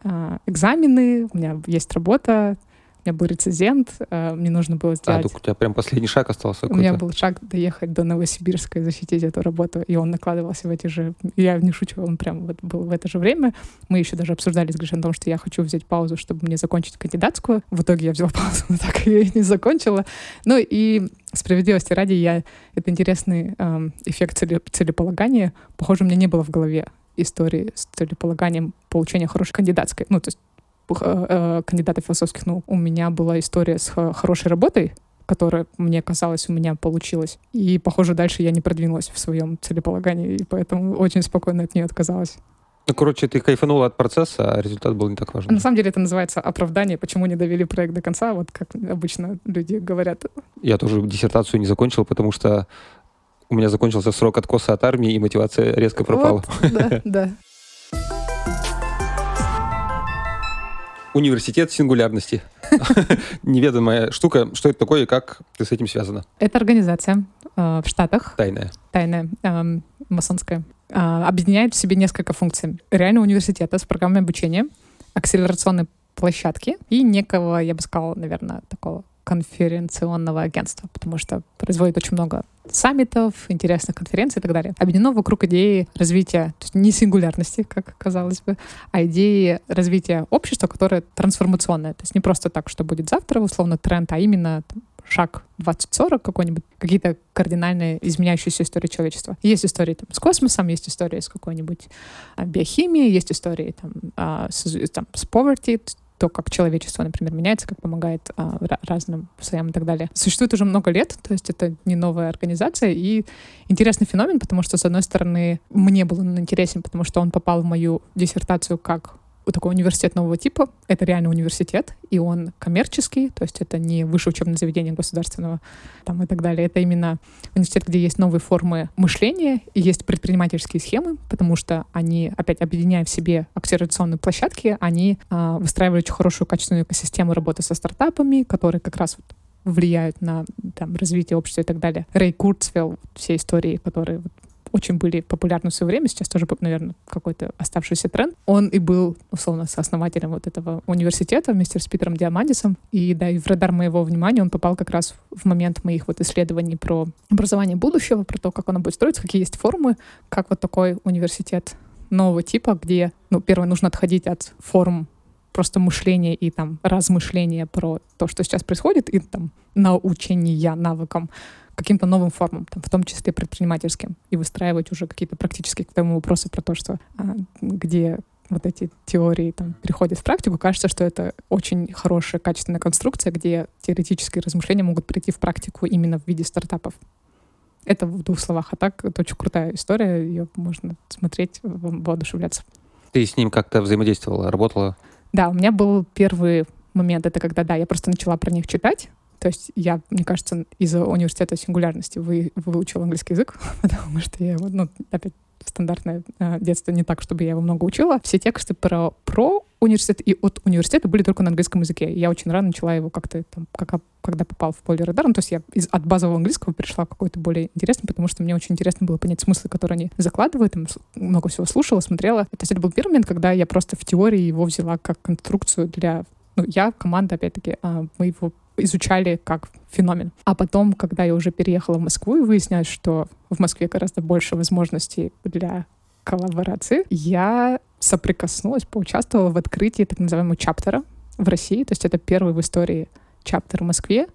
э, экзамены, у меня есть работа, меня был рецензент, э, мне нужно было сделать... А, у тебя прям последний шаг остался У меня был шаг доехать до Новосибирска и защитить эту работу, и он накладывался в эти же... Я не шучу, он прям вот был в это же время. Мы еще даже обсуждали с Гришей о том, что я хочу взять паузу, чтобы мне закончить кандидатскую. В итоге я взяла паузу, но так ее и не закончила. Ну и справедливости ради, я... Это интересный эм, эффект целеполагания. Похоже, у меня не было в голове истории с целеполаганием получения хорошей кандидатской. Ну, то есть кандидата философских наук, у меня была история с хорошей работой, которая, мне казалось, у меня получилась. И, похоже, дальше я не продвинулась в своем целеполагании, и поэтому очень спокойно от нее отказалась. Ну, короче, ты кайфанула от процесса, а результат был не так важен. На самом деле это называется оправдание, почему не довели проект до конца, вот как обычно люди говорят. Я тоже диссертацию не закончил, потому что у меня закончился срок откоса от армии, и мотивация резко пропала. Вот, да, да. Университет сингулярности. Неведомая штука. Что это такое и как ты с этим связана? Это организация э, в Штатах. Тайная. Тайная, э, масонская. Э, объединяет в себе несколько функций. Реального университета с программой обучения, акселерационной площадки и некого, я бы сказала, наверное, такого конференционного агентства, потому что производит очень много саммитов, интересных конференций и так далее. Объединено вокруг идеи развития, то есть не сингулярности, как казалось бы, а идеи развития общества, которое трансформационное. То есть не просто так, что будет завтра, условно, тренд, а именно там, шаг 2040 какой-нибудь, какие-то кардинальные изменяющиеся истории человечества. Есть истории там, с космосом, есть истории с какой-нибудь а, биохимией, есть истории там, а, с, там, с poverty, то, как человечество, например, меняется, как помогает а, разным слоям и так далее. Существует уже много лет, то есть это не новая организация, и интересный феномен, потому что, с одной стороны, мне был он интересен, потому что он попал в мою диссертацию как такой университет нового типа. Это реально университет, и он коммерческий, то есть это не высшее учебное заведение государственного там, и так далее. Это именно университет, где есть новые формы мышления и есть предпринимательские схемы, потому что они, опять объединяя в себе акселерационные площадки, они а, выстраивают очень хорошую качественную экосистему работы со стартапами, которые как раз вот влияют на там, развитие общества и так далее. Рэй Курцвелл, все истории, которые вот, очень были популярны в свое время, сейчас тоже, наверное, какой-то оставшийся тренд. Он и был, условно, сооснователем вот этого университета вместе с Питером Диамандисом. И да, и в радар моего внимания он попал как раз в момент моих вот исследований про образование будущего, про то, как оно будет строиться, какие есть формы, как вот такой университет нового типа, где, ну, первое, нужно отходить от форм просто мышления и там размышления про то, что сейчас происходит, и там научения навыкам, каким-то новым формам, там, в том числе предпринимательским, и выстраивать уже какие-то практические к тому вопросы про то, что а, где вот эти теории там переходят в практику, кажется, что это очень хорошая, качественная конструкция, где теоретические размышления могут прийти в практику именно в виде стартапов. Это в двух словах. А так, это очень крутая история, ее можно смотреть, воодушевляться. Ты с ним как-то взаимодействовала, работала? Да, у меня был первый момент, это когда, да, я просто начала про них читать, то есть я, мне кажется, из-за университета сингулярности вы, выучил английский язык, потому что я его, ну, опять стандартное э, детство не так, чтобы я его много учила. Все тексты про, про университет и от университета были только на английском языке. Я очень рано начала его как-то там, как, когда попал в поле радар. Ну, то есть я из, от базового английского перешла в какой-то более интересный, потому что мне очень интересно было понять смыслы, которые они закладывают. Там много всего слушала, смотрела. То есть это был первый момент, когда я просто в теории его взяла как конструкцию для ну, я, команда, опять-таки, а, мы его изучали как феномен. А потом, когда я уже переехала в Москву и выяснилось, что в Москве гораздо больше возможностей для коллаборации, я соприкоснулась, поучаствовала в открытии так называемого чаптера в России. То есть это первый в истории чаптер в Москве.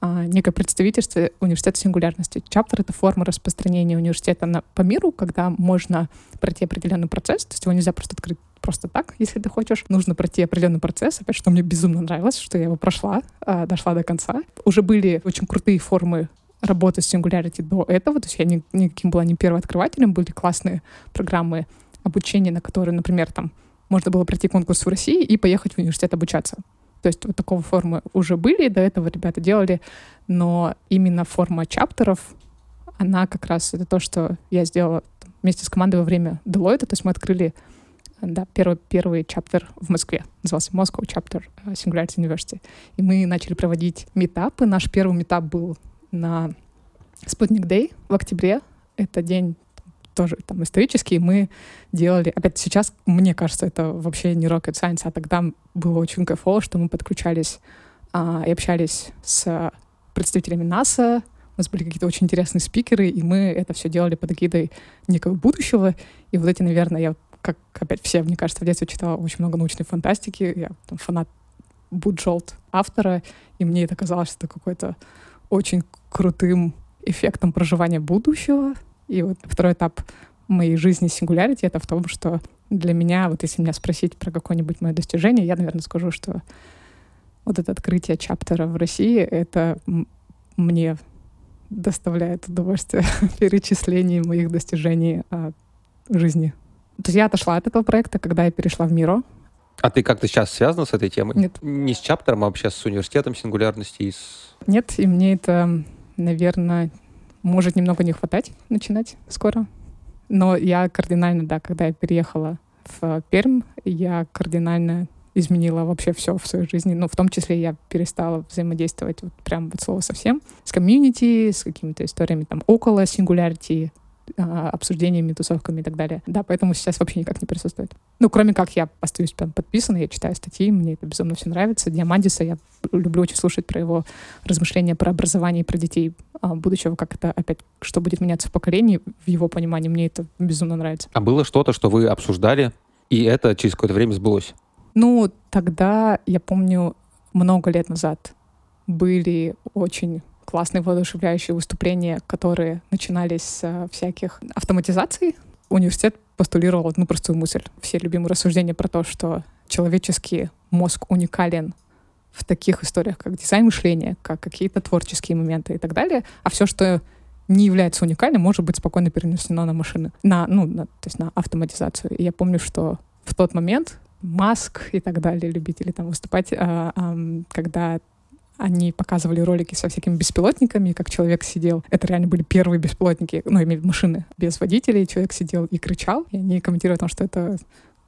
а, некое представительство университета сингулярности. Чаптер — это форма распространения университета на, по миру, когда можно пройти определенный процесс, то есть его нельзя просто открыть просто так, если ты хочешь. Нужно пройти определенный процесс, опять, что мне безумно нравилось, что я его прошла, а, дошла до конца. Уже были очень крутые формы работы с Singularity до этого, то есть я ни, никаким была не первооткрывателем, были классные программы обучения, на которые, например, там можно было пройти конкурс в России и поехать в университет обучаться. То есть вот такого формы уже были, до этого ребята делали, но именно форма чаптеров, она как раз это то, что я сделала вместе с командой во время Deloitte, то есть мы открыли да, первый, первый чаптер в Москве, назывался Moscow Chapter э, Singularity University. И мы начали проводить метапы. Наш первый метап был на Sputnik Day в октябре. Это день тоже там исторический, мы делали, опять сейчас, мне кажется, это вообще не rocket science, а тогда было очень кайфово, что мы подключались а, и общались с представителями НАСА, у нас были какие-то очень интересные спикеры, и мы это все делали под эгидой некого будущего. И вот эти, наверное, я, как опять все, мне кажется, в детстве читала очень много научной фантастики. Я там, фанат Буджолт автора, и мне это казалось, что это какой-то очень крутым эффектом проживания будущего. И вот второй этап моей жизни сингулярити — это в том, что для меня, вот если меня спросить про какое-нибудь мое достижение, я, наверное, скажу, что вот это открытие чаптера в России — это мне доставляет удовольствие перечисление моих достижений от жизни. То есть я отошла от этого проекта, когда я перешла в Миро. А ты как-то сейчас связана с этой темой? Нет. Не с чаптером, а вообще с университетом сингулярности и с... Нет, и мне это, наверное, может немного не хватать начинать скоро. Но я кардинально, да, когда я переехала в Пермь, я кардинально изменила вообще все в своей жизни. Ну, в том числе я перестала взаимодействовать вот прям вот слово совсем с комьюнити, с какими-то историями там около сингулярити, обсуждениями, тусовками и так далее. Да, поэтому сейчас вообще никак не присутствует. Ну, кроме как я остаюсь прям подписана, я читаю статьи, мне это безумно все нравится. Диамандиса я люблю очень слушать про его размышления про образование и про детей а, будущего, как это опять, что будет меняться в поколении, в его понимании, мне это безумно нравится. А было что-то, что вы обсуждали, и это через какое-то время сбылось? Ну, тогда, я помню, много лет назад были очень классные воодушевляющие выступления, которые начинались с э, всяких автоматизаций. Университет постулировал одну простую мысль. Все любимые рассуждения про то, что человеческий мозг уникален в таких историях, как дизайн мышления, как какие-то творческие моменты и так далее, а все, что не является уникальным, может быть спокойно перенесено на машины, на, ну, на, то есть на автоматизацию. И я помню, что в тот момент Маск и так далее, любители там выступать, а, а, когда они показывали ролики со всякими беспилотниками, как человек сидел. Это реально были первые беспилотники, ну, имею в виду машины без водителей. Человек сидел и кричал. И они комментировали о том, что это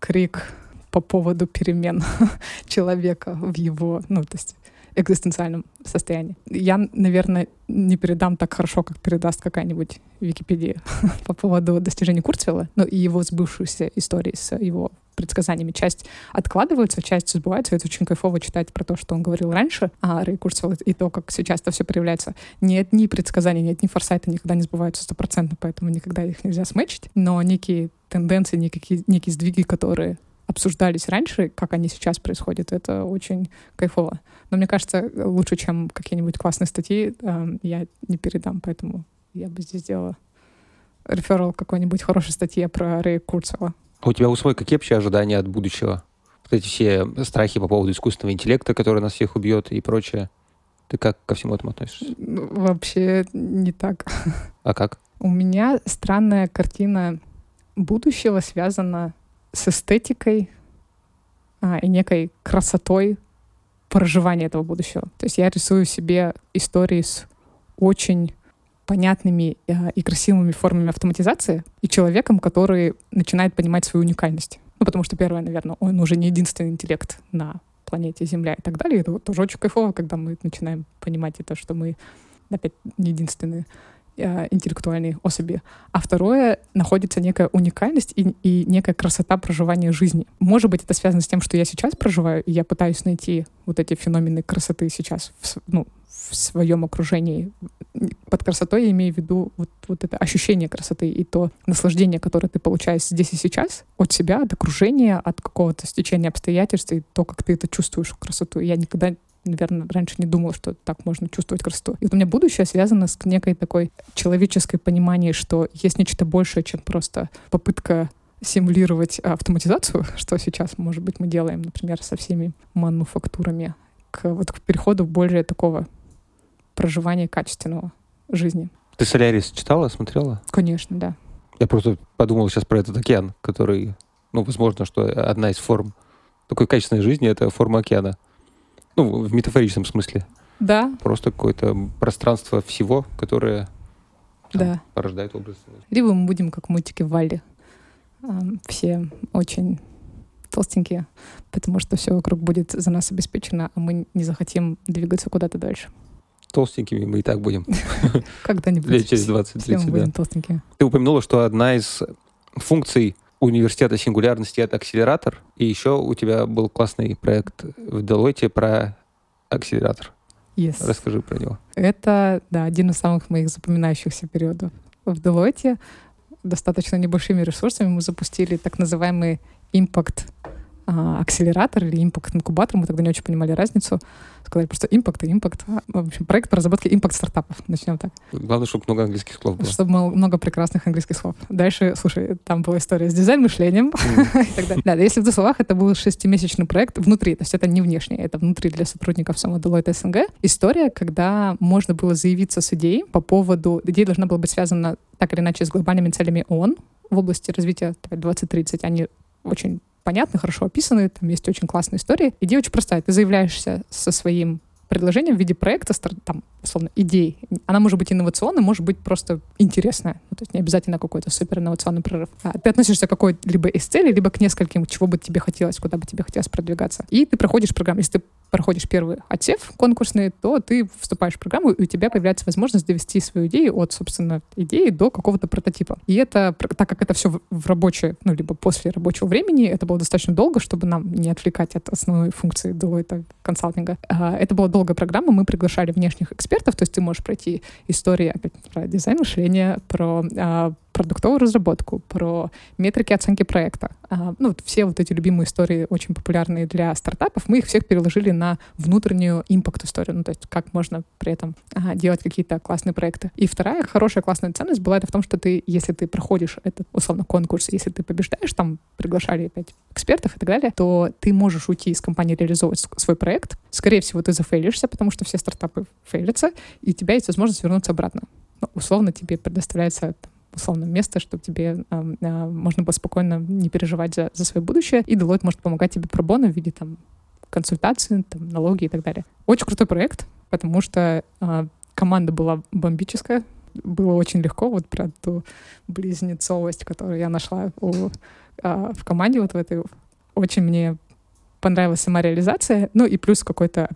крик по поводу перемен человека в его, ну, то есть экзистенциальном состоянии. Я, наверное, не передам так хорошо, как передаст какая-нибудь Википедия по поводу достижений Курцвелла, но и его сбывшейся истории с его предсказаниями. Часть откладывается, часть сбывается. Это очень кайфово читать про то, что он говорил раньше, а Рэй Курцвелл, и то, как сейчас это все проявляется. Нет ни предсказаний, нет ни форсайта никогда не сбываются стопроцентно, поэтому никогда их нельзя смычить. Но некие тенденции, некие, некие сдвиги, которые обсуждались раньше, как они сейчас происходят, это очень кайфово. Но мне кажется, лучше, чем какие-нибудь классные статьи, эм, я не передам, поэтому я бы здесь сделала реферал какой-нибудь хорошей статьи про Рэя Курцева. А у тебя у свой какие вообще ожидания от будущего? Вот эти все страхи по поводу искусственного интеллекта, который нас всех убьет и прочее. Ты как ко всему этому относишься? Ну, вообще не так. А как? У меня странная картина будущего связана с эстетикой а, и некой красотой проживания этого будущего. То есть я рисую себе истории с очень понятными э, и красивыми формами автоматизации и человеком, который начинает понимать свою уникальность. Ну, потому что, первое, наверное, он уже не единственный интеллект на планете Земля и так далее. Это вот тоже очень кайфово, когда мы начинаем понимать это, что мы опять не единственные э, интеллектуальные особи. А второе, находится некая уникальность и, и некая красота проживания жизни. Может быть, это связано с тем, что я сейчас проживаю, и я пытаюсь найти вот эти феномены красоты сейчас в, ну, в своем окружении. Под красотой я имею в виду вот, вот это ощущение красоты и то наслаждение, которое ты получаешь здесь и сейчас от себя, от окружения, от какого-то стечения обстоятельств и то, как ты это чувствуешь, красоту. Я никогда наверное, раньше не думала, что так можно чувствовать красоту. И вот у меня будущее связано с некой такой человеческой пониманием, что есть нечто большее, чем просто попытка симулировать автоматизацию, что сейчас, может быть, мы делаем, например, со всеми мануфактурами, к, вот, к переходу более такого проживания качественного жизни. Ты «Солярис» читала, смотрела? Конечно, да. Я просто подумал сейчас про этот океан, который, ну, возможно, что одна из форм такой качественной жизни — это форма океана. Ну, в метафорическом смысле. Да. Просто какое-то пространство всего, которое там, Да. порождает образ. Либо мы будем как мультики Валли. Все очень толстенькие, потому что все вокруг будет за нас обеспечено, а мы не захотим двигаться куда-то дальше. Толстенькими мы и так будем. Когда-нибудь. Лет через все 20-30, мы да. будем толстенькие. Ты упомянула, что одна из функций университета сингулярности — это акселератор, и еще у тебя был классный проект в Deloitte про акселератор. Yes. Расскажи про него. Это, да, один из самых моих запоминающихся периодов. В Deloitte достаточно небольшими ресурсами мы запустили так называемый импакт а, акселератор или импакт инкубатор, мы тогда не очень понимали разницу. Сказали просто импакт и импакт. А, В общем, проект по разработке импакт стартапов. Начнем так. Главное, чтобы много английских слов было. Чтобы много прекрасных английских слов. Дальше, слушай, там была история с дизайн-мышлением и так далее. Да, если в двух словах, это был шестимесячный проект внутри, то есть это не внешне, это внутри для сотрудников самого Deloitte СНГ. История, когда можно было заявиться с идеей по поводу... Идея должна была быть связана так или иначе с глобальными целями ООН в области развития давай, 2030. Они очень понятны, хорошо описаны, там есть очень классные истории. Идея очень простая. Ты заявляешься со своим предложением в виде проекта, там, условно, идей. Она может быть инновационной, может быть просто интересная. Ну, то есть не обязательно какой-то супер инновационный прорыв. А ты относишься к какой-либо из целей, либо к нескольким, чего бы тебе хотелось, куда бы тебе хотелось продвигаться. И ты проходишь программу. Если ты проходишь первый отсев конкурсный, то ты вступаешь в программу, и у тебя появляется возможность довести свою идею от, собственно, идеи до какого-то прототипа. И это, так как это все в, рабочее, ну, либо после рабочего времени, это было достаточно долго, чтобы нам не отвлекать от основной функции Deloitte консалтинга. А, Это была долгая программа, мы приглашали внешних экспертов, то есть ты можешь пройти истории про дизайн мышления, про а, продуктовую разработку, про метрики оценки проекта. А, ну, вот все вот эти любимые истории, очень популярные для стартапов, мы их всех переложили на внутреннюю импакт-историю, ну, то есть как можно при этом а, делать какие-то классные проекты. И вторая хорошая классная ценность была это в том, что ты, если ты проходишь этот, условно, конкурс, если ты побеждаешь, там приглашали опять экспертов и так далее, то ты можешь уйти из компании реализовывать свой проект. Скорее всего, ты зафейлишься, потому что все стартапы фейлятся, и у тебя есть возможность вернуться обратно. Ну, условно, тебе предоставляется условно место, чтобы тебе ам, а, можно было спокойно не переживать за, за свое будущее, и Deloitte может помогать тебе пробоно в виде там консультации, там, налоги и так далее. Очень крутой проект, потому что а, команда была бомбическая, было очень легко, вот про ту близнецовость, которую я нашла у, а, в команде вот в этой. Очень мне понравилась сама реализация, ну и плюс какой-то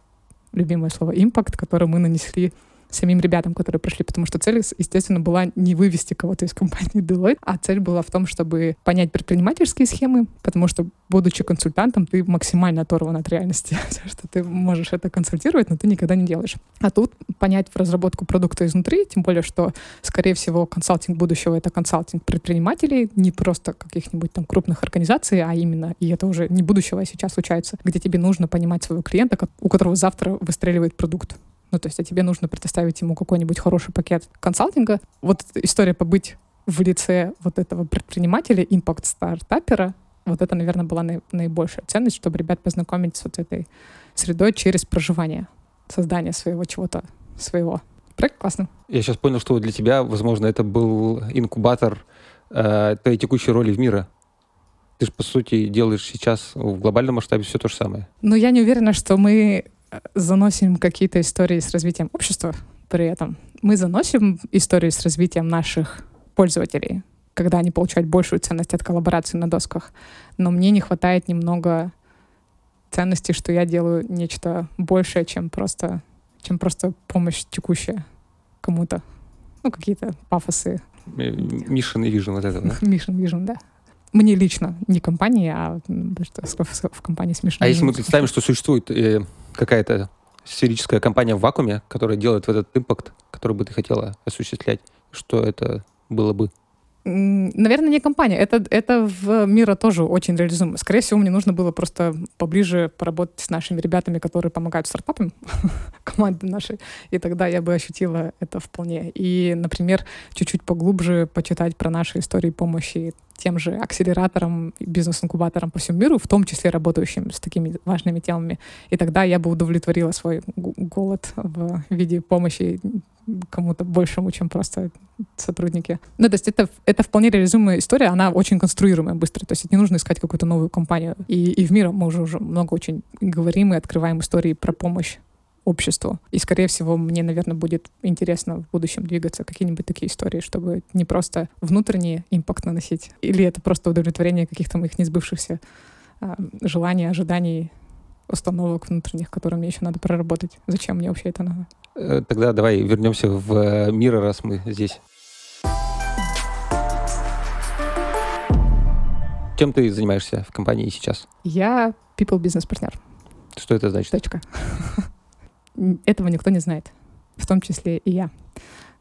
любимое слово импакт, который мы нанесли самим ребятам, которые прошли, потому что цель, естественно, была не вывести кого-то из компании Deloitte, а цель была в том, чтобы понять предпринимательские схемы, потому что, будучи консультантом, ты максимально оторван от реальности, что ты можешь это консультировать, но ты никогда не делаешь. А тут понять в разработку продукта изнутри, тем более, что, скорее всего, консалтинг будущего — это консалтинг предпринимателей, не просто каких-нибудь там крупных организаций, а именно, и это уже не будущего, а сейчас случается, где тебе нужно понимать своего клиента, у которого завтра выстреливает продукт. Ну, то есть, а тебе нужно предоставить ему какой-нибудь хороший пакет консалтинга. Вот история побыть в лице вот этого предпринимателя, импакт-стартапера, вот это, наверное, была наи- наибольшая ценность, чтобы ребят познакомить с вот этой средой через проживание, создание своего чего-то своего. Проект классный. Я сейчас понял, что для тебя, возможно, это был инкубатор э, твоей текущей роли в мире. Ты же, по сути, делаешь сейчас в глобальном масштабе все то же самое. Но я не уверена, что мы заносим какие-то истории с развитием общества при этом. Мы заносим истории с развитием наших пользователей, когда они получают большую ценность от коллаборации на досках. Но мне не хватает немного ценности, что я делаю нечто большее, чем просто, чем просто помощь текущая кому-то. Ну, какие-то пафосы. Mission и Vision вот это, да? Mission Vision, да. Мне лично, не компании, а в, компании с Mission А если мы представим, что существует э, какая-то сферическая компания в вакууме, которая делает вот этот импакт, который бы ты хотела осуществлять, что это было бы? Наверное, не компания. Это, это в мира тоже очень реализуемо. Скорее всего, мне нужно было просто поближе поработать с нашими ребятами, которые помогают стартапам, команды нашей, и тогда я бы ощутила это вполне. И, например, чуть-чуть поглубже почитать про наши истории помощи тем же акселераторам, бизнес-инкубаторам по всему миру, в том числе работающим с такими важными темами. И тогда я бы удовлетворила свой голод в виде помощи кому-то большему, чем просто сотрудники. Ну, то есть это, это вполне реализуемая история, она очень конструируемая быстро. То есть не нужно искать какую-то новую компанию. И, и в мире мы уже, уже много очень говорим и открываем истории про помощь обществу. И, скорее всего, мне, наверное, будет интересно в будущем двигаться какие-нибудь такие истории, чтобы не просто внутренний импакт наносить, или это просто удовлетворение каких-то моих несбывшихся э, желаний, ожиданий, установок внутренних, которые мне еще надо проработать. Зачем мне вообще это надо? Э, тогда давай вернемся в э, мир, раз мы здесь. Чем ты занимаешься в компании сейчас? Я people бизнес партнер. Что это значит? Точка. Этого никто не знает, в том числе и я.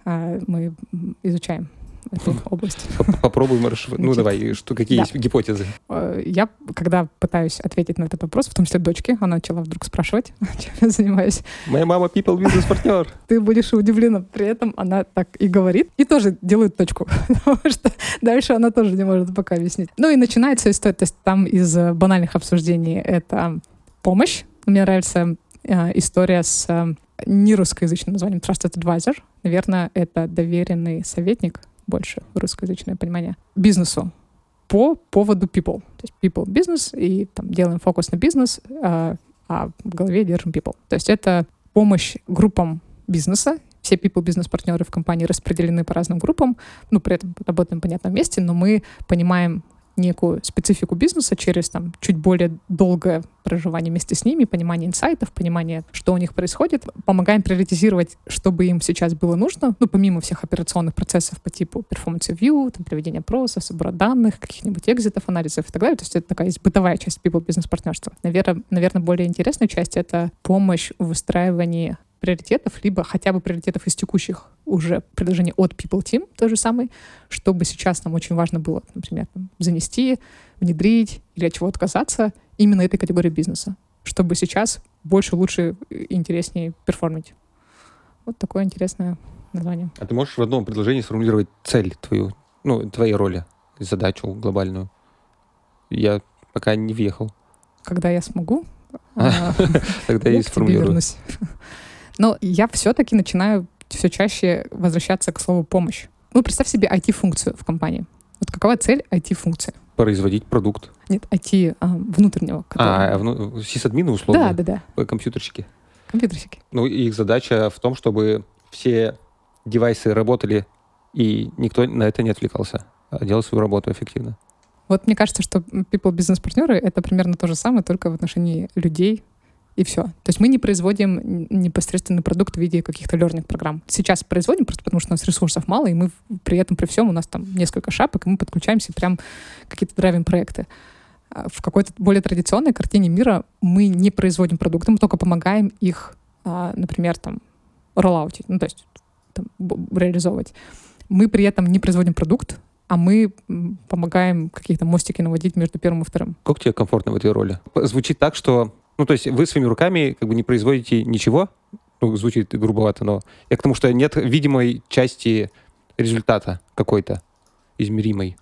А, мы изучаем эту область. Попробуем расшифровать. Ну, давай, что, какие есть гипотезы? Э, я, когда пытаюсь ответить на этот вопрос, в том числе дочке, она начала вдруг спрашивать, чем я занимаюсь. Моя мама people бизнес партнер. Ты будешь удивлена. При этом она так и говорит, и тоже делает точку, потому что дальше она тоже не может пока объяснить. Ну и начинается история, то есть там из банальных обсуждений это помощь. Мне нравится э, история с э, нерусскоязычным названием Trusted Advisor. Наверное, это доверенный советник, больше русскоязычное понимание, бизнесу по поводу people. То есть people бизнес, и там делаем фокус на бизнес, а, а в голове держим people. То есть это помощь группам бизнеса. Все people бизнес-партнеры в компании распределены по разным группам. Ну, при этом работаем понятном месте, но мы понимаем некую специфику бизнеса через там чуть более долгое проживание вместе с ними, понимание инсайтов, понимание, что у них происходит. Помогаем приоритизировать, что бы им сейчас было нужно, ну, помимо всех операционных процессов по типу performance review, там, проведения опросов, сбора данных, каких-нибудь экзитов, анализов и так далее. То есть это такая есть бытовая часть people бизнес-партнерства. Наверное, наверное, более интересная часть — это помощь в выстраивании приоритетов, либо хотя бы приоритетов из текущих уже предложений от People Team, то же самое, чтобы сейчас нам очень важно было, например, там, занести, внедрить или от чего отказаться именно этой категории бизнеса, чтобы сейчас больше, лучше, интереснее перформить. Вот такое интересное название. А ты можешь в одном предложении сформулировать цель твою, ну, твоей роли, задачу глобальную? Я пока не въехал. Когда я смогу, Тогда я и сформулирую. Но я все-таки начинаю все чаще возвращаться к слову «помощь». Ну, представь себе IT-функцию в компании. Вот какова цель IT-функции? Производить продукт. Нет, IT а, внутреннего. Который... А, вну... сисадмины условно? Да, да, да. Компьютерщики. Компьютерщики. Ну, их задача в том, чтобы все девайсы работали, и никто на это не отвлекался, а делал свою работу эффективно. Вот мне кажется, что people бизнес-партнеры — это примерно то же самое, только в отношении людей, и все. То есть мы не производим непосредственный продукт в виде каких-то learning программ. Сейчас производим просто потому, что у нас ресурсов мало, и мы при этом при всем у нас там несколько шапок, и мы подключаемся прям какие-то драйвим проекты. А в какой-то более традиционной картине мира мы не производим продукты, мы только помогаем их, а, например, там, роллаутить, ну, то есть там, реализовывать. Мы при этом не производим продукт, а мы помогаем какие-то мостики наводить между первым и вторым. Как тебе комфортно в этой роли? Звучит так, что ну, то есть вы своими руками как бы не производите ничего, ну, звучит грубовато, но я к тому, что нет видимой части результата какой-то измеримой.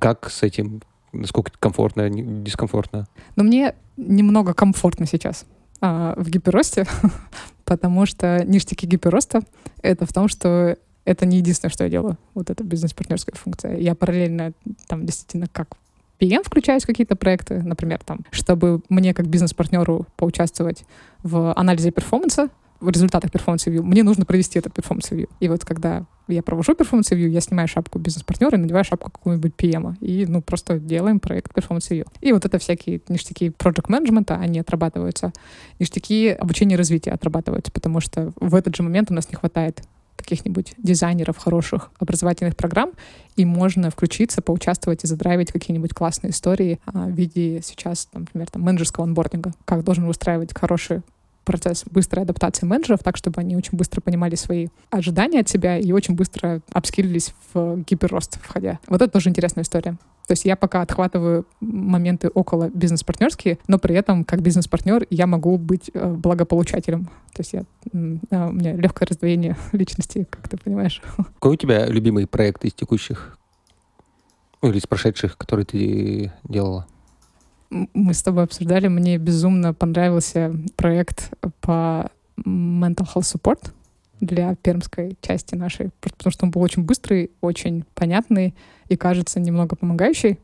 Как с этим? Насколько комфортно, дискомфортно? Ну, мне немного комфортно сейчас а, в гиперросте, потому что ништяки гиперроста — это в том, что это не единственное, что я делаю. Вот это бизнес-партнерская функция. Я параллельно там действительно как PM включаюсь в какие-то проекты, например, там, чтобы мне как бизнес-партнеру поучаствовать в анализе перформанса, в результатах performance review, мне нужно провести этот performance review. И вот когда я провожу performance review, я снимаю шапку бизнес-партнера и надеваю шапку какого-нибудь PM. И, ну, просто делаем проект performance review. И вот это всякие ништяки project менеджмента они отрабатываются. Ништяки обучения и развития отрабатываются, потому что в этот же момент у нас не хватает каких-нибудь дизайнеров хороших образовательных программ, и можно включиться, поучаствовать и задрайвить какие-нибудь классные истории а, в виде сейчас, там, например, там, менеджерского онбординга, как должен выстраивать хороший процесс быстрой адаптации менеджеров так, чтобы они очень быстро понимали свои ожидания от себя и очень быстро обскилились в гиперрост входя. Вот это тоже интересная история. То есть я пока отхватываю моменты около бизнес-партнерские, но при этом как бизнес-партнер я могу быть э, благополучателем. То есть я, а, у меня легкое раздвоение личности, как ты понимаешь. Какой у тебя любимый проект из текущих, ну, или из прошедших, который ты делала? Мы с тобой обсуждали, мне безумно понравился проект по mental health support для пермской части нашей, потому что он был очень быстрый, очень понятный и, кажется, немного помогающий.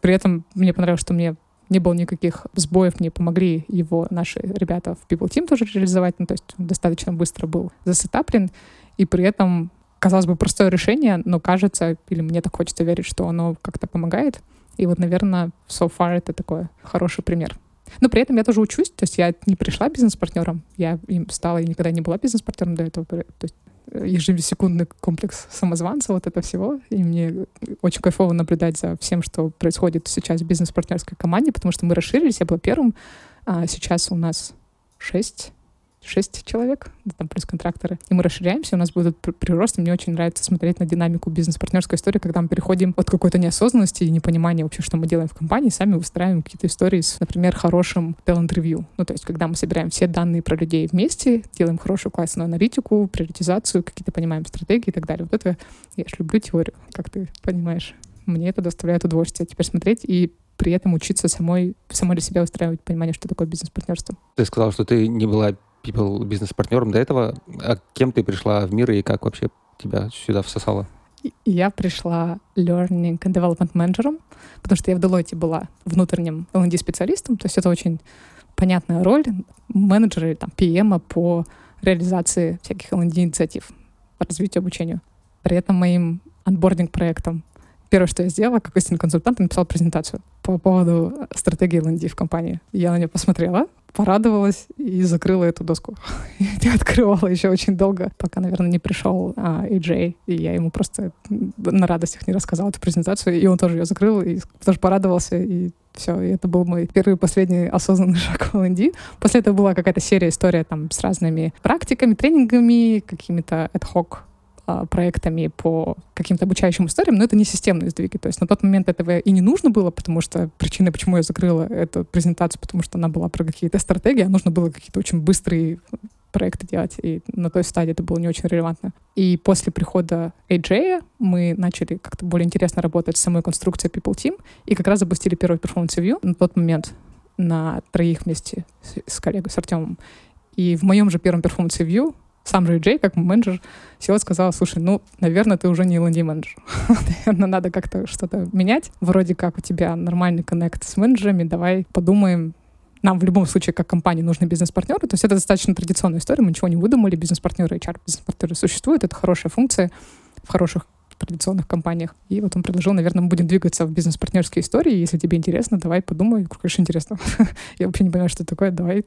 При этом мне понравилось, что мне не было никаких сбоев, мне помогли его наши ребята в People Team тоже реализовать, ну, то есть он достаточно быстро был засетаплен, и при этом, казалось бы, простое решение, но кажется, или мне так хочется верить, что оно как-то помогает. И вот, наверное, so far это такой хороший пример. Но при этом я тоже учусь, то есть я не пришла бизнес-партнером, я им стала и никогда не была бизнес-партнером до этого. То есть э, ежесекундный комплекс самозванца, вот это всего. И мне очень кайфово наблюдать за всем, что происходит сейчас в бизнес-партнерской команде, потому что мы расширились, я была первым, а сейчас у нас шесть шесть человек, там плюс контракторы. И мы расширяемся, у нас будет прирост, и мне очень нравится смотреть на динамику бизнес-партнерской истории, когда мы переходим от какой-то неосознанности и непонимания вообще, что мы делаем в компании, сами выстраиваем какие-то истории с, например, хорошим talent-ревью. Ну, то есть, когда мы собираем все данные про людей вместе, делаем хорошую классную аналитику, приоритизацию, какие-то понимаем стратегии и так далее. Вот это я же люблю теорию, как ты понимаешь. Мне это доставляет удовольствие теперь смотреть и при этом учиться самой, самой для себя устраивать понимание, что такое бизнес-партнерство. Ты сказал, что ты не была people бизнес-партнером до этого. А кем ты пришла в мир и как вообще тебя сюда всосало? Я пришла learning and development менеджером, потому что я в Deloitte была внутренним L&D специалистом, то есть это очень понятная роль менеджера или там PM по реализации всяких L&D инициатив по развитию обучению. При этом моим анбординг проектом первое, что я сделала, как истинный консультант, написала презентацию по поводу стратегии L&D в компании. Я на нее посмотрела, порадовалась и закрыла эту доску. не открывала еще очень долго, пока, наверное, не пришел а, AJ, и я ему просто на радостях не рассказала эту презентацию, и он тоже ее закрыл, и тоже порадовался, и все, и это был мой первый и последний осознанный шаг в L&D. После этого была какая-то серия история там с разными практиками, тренингами, какими-то ad-hoc проектами по каким-то обучающим историям, но это не системные сдвиги. То есть на тот момент этого и не нужно было, потому что причина, почему я закрыла эту презентацию, потому что она была про какие-то стратегии, а нужно было какие-то очень быстрые проекты делать, и на той стадии это было не очень релевантно. И после прихода AJ мы начали как-то более интересно работать с самой конструкцией People Team, и как раз запустили первый performance review на тот момент на троих вместе с, с коллегой, с Артемом. И в моем же первом performance review сам же Джей, как менеджер, села и сказала, слушай, ну, наверное, ты уже не L&D менеджер. наверное, надо как-то что-то менять. Вроде как у тебя нормальный коннект с менеджерами, давай подумаем, нам в любом случае, как компании, нужны бизнес-партнеры. То есть это достаточно традиционная история, мы ничего не выдумали, бизнес-партнеры, HR, бизнес-партнеры существуют, это хорошая функция в хороших традиционных компаниях. И вот он предложил, наверное, мы будем двигаться в бизнес-партнерские истории. Если тебе интересно, давай подумай. Конечно, интересно. Я вообще не понимаю, что такое. Давай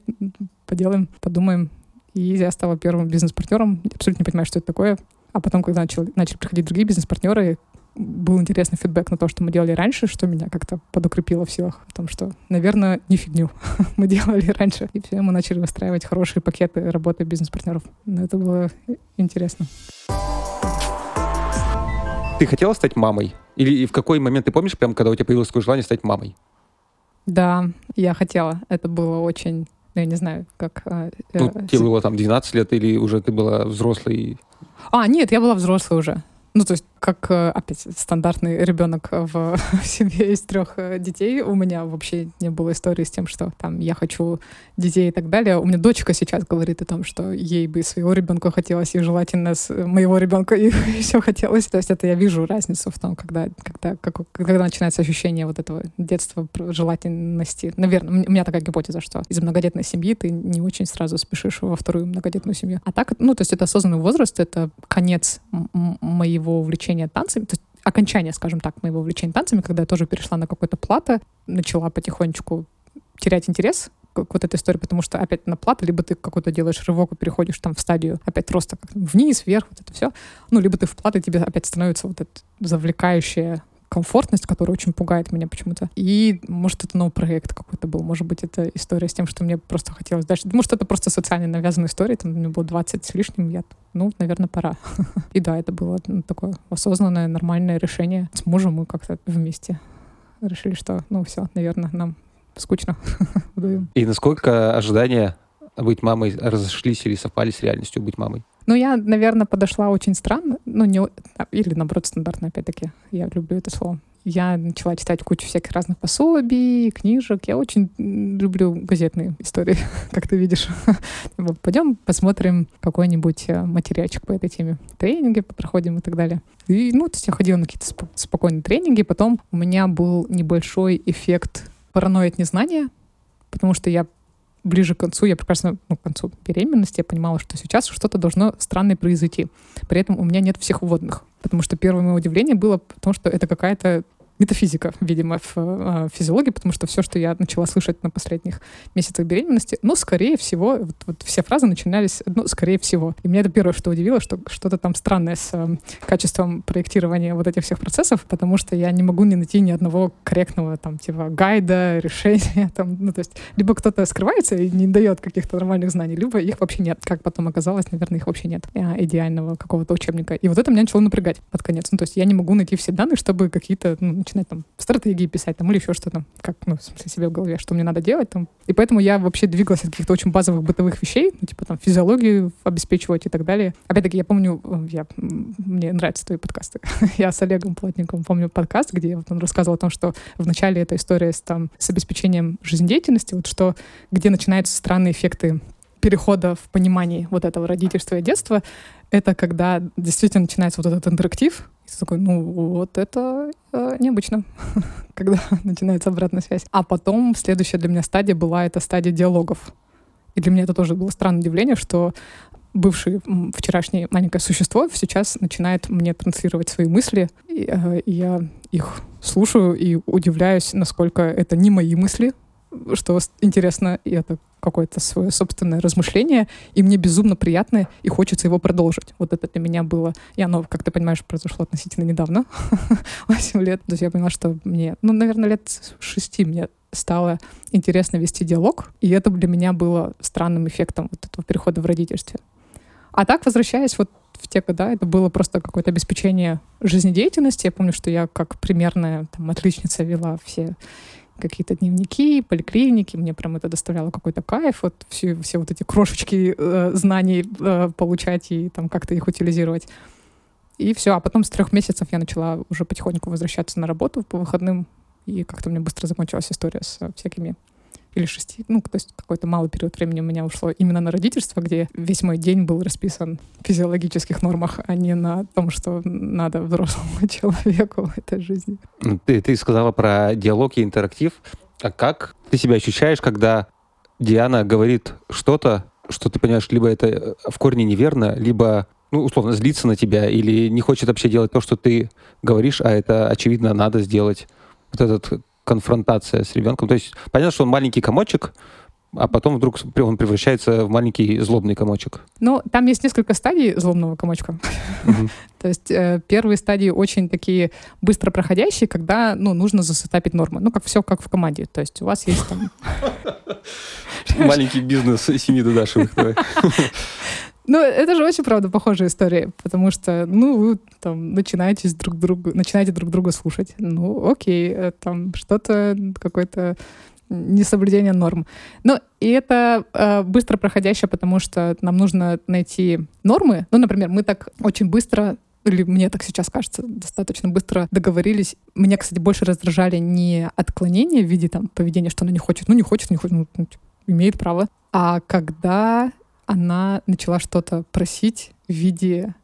поделаем, подумаем. И я стала первым бизнес-партнером. Абсолютно не понимаю, что это такое. А потом, когда начал, начали приходить другие бизнес-партнеры, был интересный фидбэк на то, что мы делали раньше, что меня как-то подукрепило в силах о том, что, наверное, не фигню мы делали раньше. И все, мы начали выстраивать хорошие пакеты работы бизнес-партнеров. Но это было интересно. Ты хотела стать мамой? Или в какой момент ты помнишь, прям когда у тебя появилось такое желание стать мамой? Да, я хотела. Это было очень ну, я не знаю, как... А, э, ну, тебе было там 12 лет или уже ты была взрослой? А, нет, я была взрослой уже. Ну, то есть, как, э, опять, стандартный ребенок в, в семье из трех э, детей, у меня вообще не было истории с тем, что там я хочу детей и так далее. У меня дочка сейчас говорит о том, что ей бы своего ребенка хотелось, и желательно с моего ребенка и все хотелось. То есть это я вижу разницу в том, когда, когда, как, когда начинается ощущение вот этого детства, желательности. Наверное, у меня такая гипотеза, что из многодетной семьи ты не очень сразу спешишь во вторую многодетную семью. А так, ну, то есть это осознанный возраст, это конец моего моего увлечения танцами, то есть окончание, скажем так, моего увлечения танцами, когда я тоже перешла на какой-то плато, начала потихонечку терять интерес к вот этой истории, потому что опять на плату, либо ты какой-то делаешь рывок и переходишь там в стадию опять роста как вниз, вверх, вот это все, ну, либо ты в плату, тебе опять становится вот это завлекающее комфортность, которая очень пугает меня почему-то. И, может, это новый проект какой-то был. Может быть, это история с тем, что мне просто хотелось дальше. Может, это просто социально навязанная история. Там мне было 20 с лишним. Я, ну, наверное, пора. И да, это было ну, такое осознанное, нормальное решение. С мужем мы как-то вместе решили, что, ну, все, наверное, нам скучно. И насколько ожидания быть мамой разошлись или совпали с реальностью быть мамой? Ну, я, наверное, подошла очень странно, ну, не, или, наоборот, стандартно, опять-таки, я люблю это слово. Я начала читать кучу всяких разных пособий, книжек. Я очень люблю газетные истории, как ты видишь. Пойдем посмотрим какой-нибудь э, материальчик по этой теме. Тренинги проходим и так далее. И, ну, то есть я ходила на какие-то сп- спокойные тренинги. Потом у меня был небольшой эффект паранойи от незнания, потому что я ближе к концу, я прекрасно, ну, к концу беременности, я понимала, что сейчас что-то должно странное произойти. При этом у меня нет всех вводных. Потому что первое мое удивление было в том, что это какая-то метафизика, видимо, в э, физиологии, потому что все, что я начала слышать на последних месяцах беременности, ну, скорее всего, вот, вот все фразы начинались, ну, скорее всего. И меня это первое, что удивило, что что-то там странное с э, качеством проектирования вот этих всех процессов, потому что я не могу не найти ни одного корректного там типа гайда, решения, там, ну, то есть либо кто-то скрывается и не дает каких-то нормальных знаний, либо их вообще нет. Как потом оказалось, наверное, их вообще нет. А, идеального какого-то учебника. И вот это меня начало напрягать под конец. Ну, то есть я не могу найти все данные, чтобы какие-то ну, начинать там стратегии писать там или еще что-то, как, ну, в смысле, себе в голове, что мне надо делать там. И поэтому я вообще двигалась от каких-то очень базовых бытовых вещей, ну, типа там физиологию обеспечивать и так далее. Опять-таки, я помню, э, я, мне нравятся твои подкасты. я с Олегом Плотником помню подкаст, где вот он рассказывал о том, что в начале эта история с, там, с обеспечением жизнедеятельности, вот что, где начинаются странные эффекты перехода в понимании вот этого родительства и детства, это когда действительно начинается вот этот интерактив, и такой, ну вот это э, необычно, когда начинается обратная связь. А потом следующая для меня стадия была эта стадия диалогов. И для меня это тоже было странное удивление, что бывшее вчерашнее маленькое существо сейчас начинает мне транслировать свои мысли, и, э, и я их слушаю и удивляюсь, насколько это не мои мысли, что интересно, и это какое-то свое собственное размышление, и мне безумно приятно, и хочется его продолжить. Вот это для меня было, и оно, как ты понимаешь, произошло относительно недавно, 8 лет. То есть я поняла, что мне, ну, наверное, лет 6 мне стало интересно вести диалог, и это для меня было странным эффектом вот этого перехода в родительстве. А так, возвращаясь вот в те года, это было просто какое-то обеспечение жизнедеятельности. Я помню, что я как примерная там, отличница вела все какие-то дневники, поликлиники, мне прям это доставляло какой-то кайф, вот все, все вот эти крошечки э, знаний э, получать и там как-то их утилизировать. И все, а потом с трех месяцев я начала уже потихоньку возвращаться на работу по выходным, и как-то мне быстро закончилась история с всякими или шести, ну, то есть какой-то малый период времени у меня ушло именно на родительство, где весь мой день был расписан в физиологических нормах, а не на том, что надо взрослому человеку в этой жизни. Ну, ты, ты сказала про диалог и интерактив. А как ты себя ощущаешь, когда Диана говорит что-то, что ты понимаешь, либо это э, в корне неверно, либо ну, условно, злится на тебя или не хочет вообще делать то, что ты говоришь, а это, очевидно, надо сделать. Вот этот конфронтация с ребенком. То есть понятно, что он маленький комочек, а потом вдруг он превращается в маленький злобный комочек. Ну, там есть несколько стадий злобного комочка. То есть э, первые стадии очень такие быстро проходящие, когда ну, нужно засетапить нормы. Ну, как все как в команде. То есть у вас есть там... Маленький бизнес семьи Дудашевых. Ну, это же очень, правда, похожая история, потому что, ну, вы там начинаете друг друга, начинаете друг друга слушать. Ну, окей, э, там что-то, какое-то несоблюдение норм. Ну, и это э, быстро проходящее, потому что нам нужно найти нормы. Ну, например, мы так очень быстро или мне так сейчас кажется, достаточно быстро договорились. Меня, кстати, больше раздражали не отклонения в виде там поведения, что она не хочет, ну не хочет, не хочет, ну, ну типа, имеет право, а когда она начала что-то просить в виде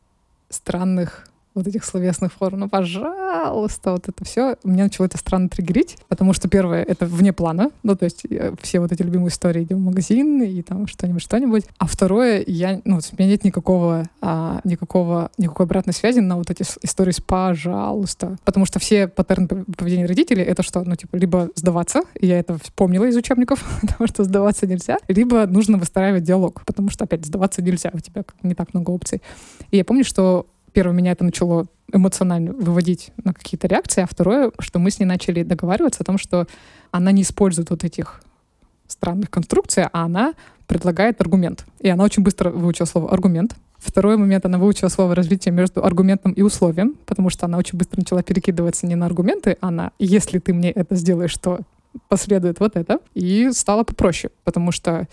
странных вот этих словесных форм. Ну, пожалуйста, вот это все. Меня начало это странно триггерить, потому что первое, это вне плана. Ну, то есть э, все вот эти любимые истории, идем в магазин и там что-нибудь, что-нибудь. А второе, я, ну, у меня нет никакого, а, никакого, никакой обратной связи на вот эти истории с «пожалуйста». Потому что все паттерны поведения родителей — это что? Ну, типа, либо сдаваться, и я это помнила из учебников, потому что сдаваться нельзя, либо нужно выстраивать диалог, потому что, опять, сдаваться нельзя, у тебя не так много опций. И я помню, что первое, меня это начало эмоционально выводить на какие-то реакции, а второе, что мы с ней начали договариваться о том, что она не использует вот этих странных конструкций, а она предлагает аргумент. И она очень быстро выучила слово «аргумент». Второй момент, она выучила слово развитие между аргументом и условием, потому что она очень быстро начала перекидываться не на аргументы, а на «если ты мне это сделаешь, то последует вот это». И стало попроще, потому что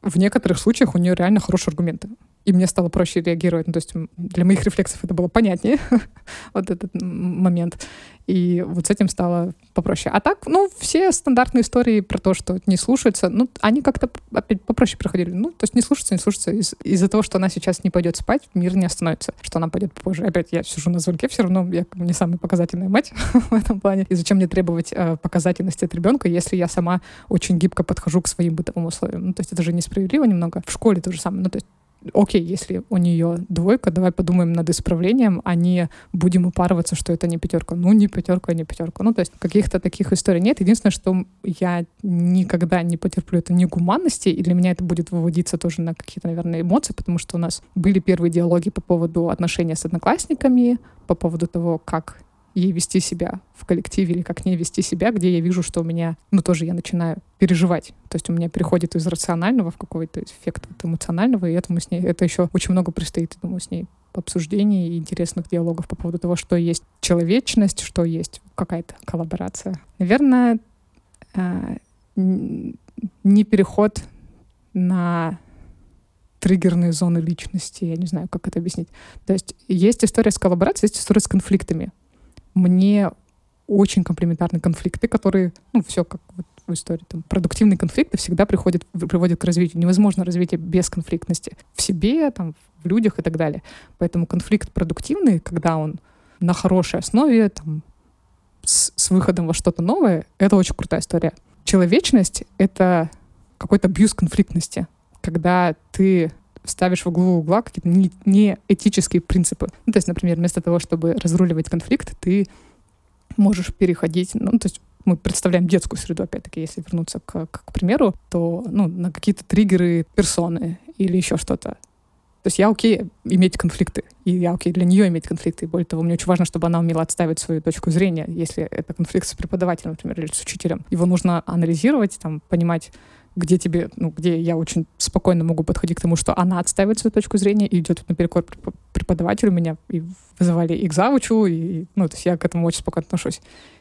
в некоторых случаях у нее реально хорошие аргументы и мне стало проще реагировать. Ну, то есть для моих рефлексов это было понятнее, вот этот момент. И вот с этим стало попроще. А так, ну, все стандартные истории про то, что не слушается, ну, они как-то опять попроще проходили. Ну, то есть не слушаться, не слушаться. Из- из-за того, что она сейчас не пойдет спать, мир не остановится. Что она пойдет попозже. Опять я сижу на звонке, все равно я не самая показательная мать в этом плане. И зачем мне требовать э, показательности от ребенка, если я сама очень гибко подхожу к своим бытовым условиям? Ну, то есть это же несправедливо немного. В школе то же самое. Ну, то есть окей, если у нее двойка, давай подумаем над исправлением, а не будем упарываться, что это не пятерка. Ну, не пятерка, не пятерка. Ну, то есть каких-то таких историй нет. Единственное, что я никогда не потерплю, это не гуманности, и для меня это будет выводиться тоже на какие-то, наверное, эмоции, потому что у нас были первые диалоги по поводу отношения с одноклассниками, по поводу того, как ей вести себя в коллективе или как не вести себя, где я вижу, что у меня, ну, тоже я начинаю переживать. То есть у меня переходит из рационального в какой-то эффект вот эмоционального, и этому с ней, это еще очень много предстоит, думаю, с ней обсуждений и интересных диалогов по поводу того, что есть человечность, что есть какая-то коллаборация. Наверное, а, не переход на триггерные зоны личности, я не знаю, как это объяснить. То есть есть история с коллаборацией, есть история с конфликтами мне очень комплементарны конфликты, которые, ну, все как вот в истории, там, продуктивные конфликты всегда приходят, приводят к развитию. Невозможно развитие без конфликтности в себе, там, в людях и так далее. Поэтому конфликт продуктивный, когда он на хорошей основе, там, с, с выходом во что-то новое, это очень крутая история. Человечность — это какой-то абьюз конфликтности, когда ты ставишь в углу угла какие-то не, не принципы. Ну, то есть, например, вместо того, чтобы разруливать конфликт, ты можешь переходить, ну, то есть мы представляем детскую среду, опять-таки, если вернуться к, к, к примеру, то ну, на какие-то триггеры персоны или еще что-то. То есть я окей иметь конфликты, и я окей для нее иметь конфликты. И более того, мне очень важно, чтобы она умела отставить свою точку зрения, если это конфликт с преподавателем, например, или с учителем. Его нужно анализировать, там, понимать, где тебе, ну, где я очень спокойно могу подходить к тому, что она отстаивает свою точку зрения и идет наперекор преподавателю меня, и вызывали и к завучу, и, ну, то есть я к этому очень спокойно отношусь.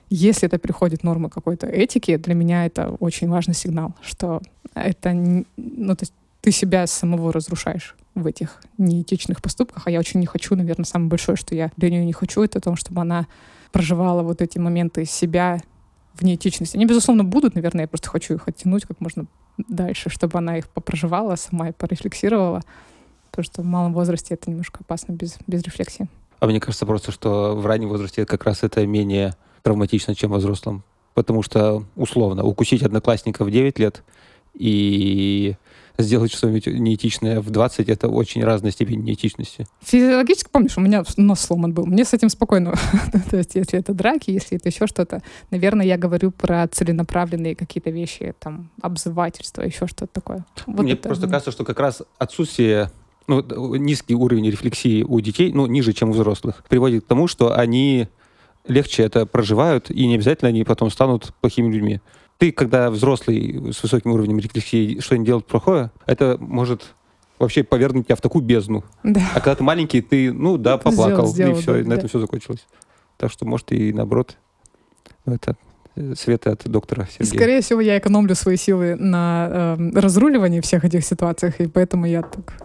Если это приходит нормы какой-то этики, для меня это очень важный сигнал, что это, ну, то есть ты себя самого разрушаешь в этих неэтичных поступках, а я очень не хочу, наверное, самое большое, что я для нее не хочу, это то, чтобы она проживала вот эти моменты себя в неэтичности. Они, безусловно, будут, наверное, я просто хочу их оттянуть как можно дальше, чтобы она их попроживала сама и порефлексировала. Потому что в малом возрасте это немножко опасно без, без рефлексии. А мне кажется просто, что в раннем возрасте как раз это менее травматично, чем во взрослом. Потому что, условно, укусить одноклассника в 9 лет и сделать что-нибудь неэтичное в 20 — это очень разная степень неэтичности. Физиологически, помнишь, у меня нос сломан был. Мне с этим спокойно. То есть если это драки, если это еще что-то. Наверное, я говорю про целенаправленные какие-то вещи, там, обзывательства, еще что-то такое. Вот Мне это... просто кажется, что как раз отсутствие ну, низкий уровень рефлексии у детей, ну, ниже, чем у взрослых, приводит к тому, что они легче это проживают, и не обязательно они потом станут плохими людьми ты, когда взрослый с высоким уровнем рефлексии что-нибудь делает плохое, это может вообще повернуть тебя в такую бездну. Да. А когда ты маленький, ты, ну да, поплакал, сделал, сделал, и все, да, и на да. этом все закончилось. Так что, может, и наоборот, это э, советы от доктора Сергея. Скорее всего, я экономлю свои силы на э, разруливании всех этих ситуациях, и поэтому я так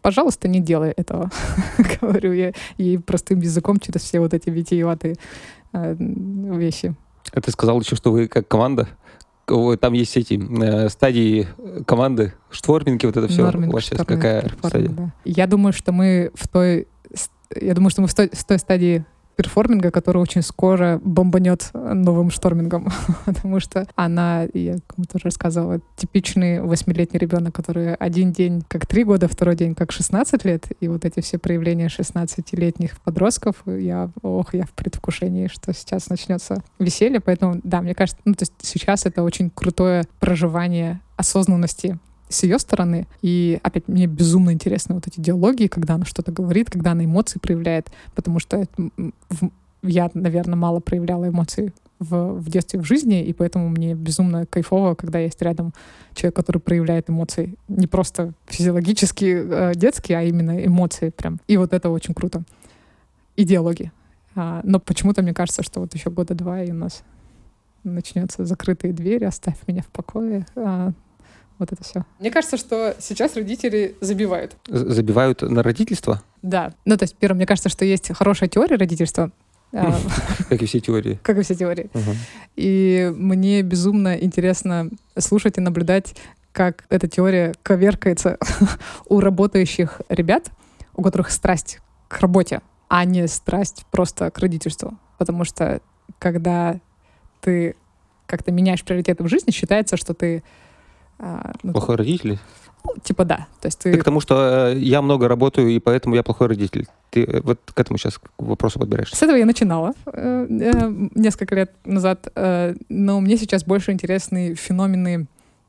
пожалуйста, не делай этого, говорю я ей простым языком через все вот эти витиеватые э, вещи. А ты сказал еще, что вы как команда там есть эти э, стадии команды, шторминги, вот это все. Норминг, сейчас какая стадия? Да. Я думаю, что мы в той, я думаю, что мы в той, в той стадии перформинга, который очень скоро бомбанет новым штормингом, потому что она, я кому-то тоже рассказывала, типичный восьмилетний ребенок, который один день как три года, второй день как 16 лет, и вот эти все проявления 16-летних подростков, я, ох, я в предвкушении, что сейчас начнется веселье, поэтому, да, мне кажется, ну, то есть сейчас это очень крутое проживание осознанности с ее стороны. И опять мне безумно интересны вот эти диалоги, когда она что-то говорит, когда она эмоции проявляет, потому что я, наверное, мало проявляла эмоции в, в детстве, в жизни, и поэтому мне безумно кайфово, когда есть рядом человек, который проявляет эмоции. Не просто физиологические, э, детские, а именно эмоции прям. И вот это очень круто. И диалоги. А, но почему-то мне кажется, что вот еще года два, и у нас начнется закрытые двери, оставь меня в покое. А, вот это все. Мне кажется, что сейчас родители забивают. Забивают на родительство? Да. Ну, то есть, первое, мне кажется, что есть хорошая теория родительства, а, как и все теории. Как и все теории. И мне безумно интересно слушать и наблюдать, как эта теория коверкается у работающих ребят, у которых страсть к работе, а не страсть просто к родительству. Потому что когда ты как-то меняешь приоритеты в жизни, считается, что ты... А, ну, Плохой родитель? Ну, типа да. То есть ты... ты к тому, что э, я много работаю, и поэтому я плохой родитель. Ты э, вот к этому сейчас к вопросу подбираешься. С этого я начинала э, э, несколько лет назад, э, но мне сейчас больше интересны феномены,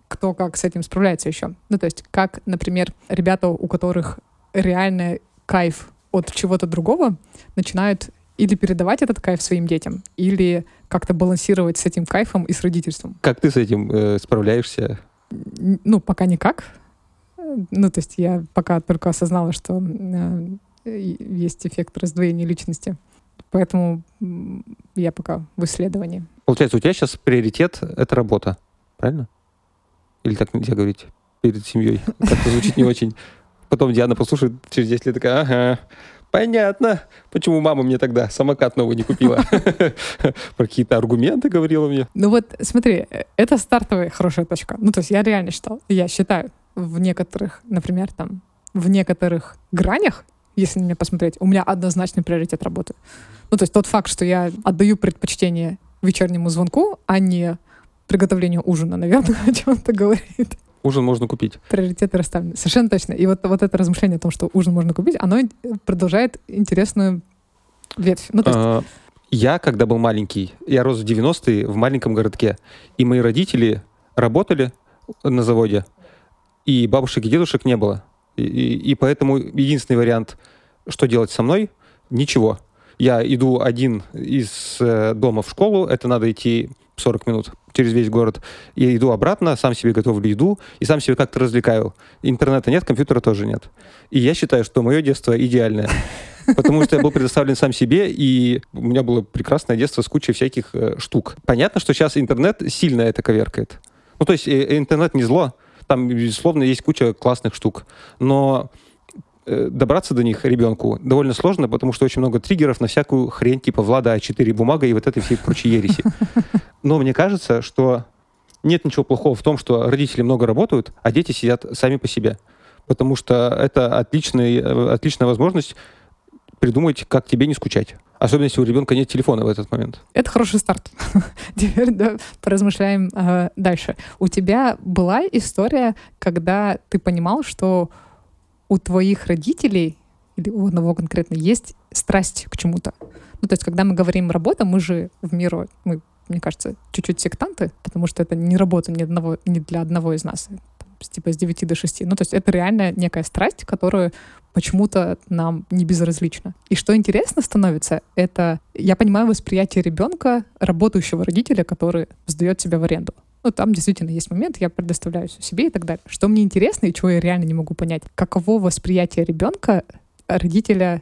кто как с этим справляется еще. Ну, то есть как, например, ребята, у которых реально кайф от чего-то другого, начинают или передавать этот кайф своим детям, или как-то балансировать с этим кайфом и с родительством. Как ты с этим э, справляешься? Ну, пока никак. Ну, то есть я пока только осознала, что э, есть эффект раздвоения личности. Поэтому я пока в исследовании. Получается, у тебя сейчас приоритет — это работа, правильно? Или так нельзя говорить перед семьей? Как-то звучит не очень. Потом Диана послушает через 10 лет такая, ага, понятно, почему мама мне тогда самокат новый не купила. Про какие-то аргументы говорила мне. Ну вот, смотри, это стартовая хорошая точка. Ну, то есть я реально считал, я считаю, в некоторых, например, там, в некоторых гранях, если на меня посмотреть, у меня однозначный приоритет работы. Ну, то есть тот факт, что я отдаю предпочтение вечернему звонку, а не приготовлению ужина, наверное, о чем-то говорит. Ужин можно купить. Приоритеты расставлены. Совершенно точно. И вот, вот это размышление о том, что ужин можно купить, оно продолжает интересную ветвь. Ну, то есть... а, я, когда был маленький, я рос в 90-е в маленьком городке, и мои родители работали на заводе, и бабушек и дедушек не было. И, и, и поэтому единственный вариант, что делать со мной, ничего. Я иду один из э, дома в школу, это надо идти 40 минут через весь город. Я иду обратно, сам себе готовлю еду и сам себе как-то развлекаю. Интернета нет, компьютера тоже нет. И я считаю, что мое детство идеальное. Потому что я был предоставлен сам себе, и у меня было прекрасное детство с кучей всяких э, штук. Понятно, что сейчас интернет сильно это коверкает. Ну, то есть э, интернет не зло, там, безусловно, есть куча классных штук. Но добраться до них ребенку довольно сложно, потому что очень много триггеров на всякую хрень типа Влада А4 бумага и вот этой всей прочей ереси. Но мне кажется, что нет ничего плохого в том, что родители много работают, а дети сидят сами по себе. Потому что это отличный, э, отличная возможность придумать, как тебе не скучать. Особенно, если у ребенка нет телефона в этот момент. Это хороший старт. Теперь да, поразмышляем э, дальше. У тебя была история, когда ты понимал, что у твоих родителей или у одного конкретно есть страсть к чему-то. Ну, то есть, когда мы говорим работа, мы же в миру, мы, мне кажется, чуть-чуть сектанты, потому что это не работа ни, одного, ни для одного из нас типа с 9 до 6. Ну, то есть это реально некая страсть, которую почему-то нам не безразлична. И что интересно становится, это я понимаю восприятие ребенка, работающего родителя, который сдает себя в аренду. Ну, там действительно есть момент, я предоставляю себе и так далее. Что мне интересно и чего я реально не могу понять, каково восприятие ребенка родителя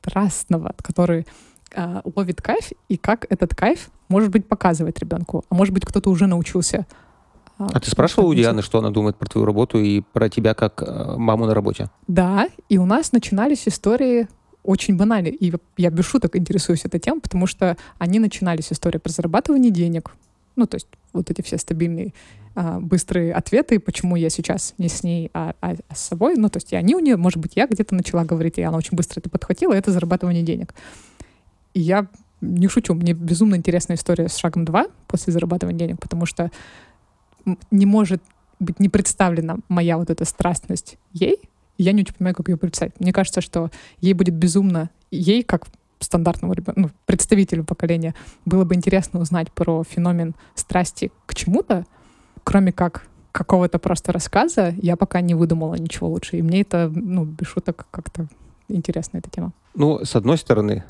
страстного, который э, ловит кайф, и как этот кайф, может быть, показывает ребенку. А может быть, кто-то уже научился а, а ты спрашивала у Дианы, что она думает про твою работу и про тебя как э, маму на работе? Да, и у нас начинались истории очень банальные. И я без шуток интересуюсь этой темой, потому что они начинались истории про зарабатывание денег. Ну, то есть вот эти все стабильные а, быстрые ответы, почему я сейчас не с ней, а, а, а с собой. Ну, то есть и они у нее, может быть, я где-то начала говорить, и она очень быстро это подхватила, это зарабатывание денег. И я не шучу, мне безумно интересная история с шагом 2 после зарабатывания денег, потому что не может быть не представлена моя вот эта страстность ей, я не очень понимаю, как ее представить. Мне кажется, что ей будет безумно, ей, как стандартному ну, представителю поколения, было бы интересно узнать про феномен страсти к чему-то, кроме как какого-то просто рассказа я пока не выдумала ничего лучше. И мне это, ну, без шуток, как-то интересна эта тема. Ну, с одной стороны,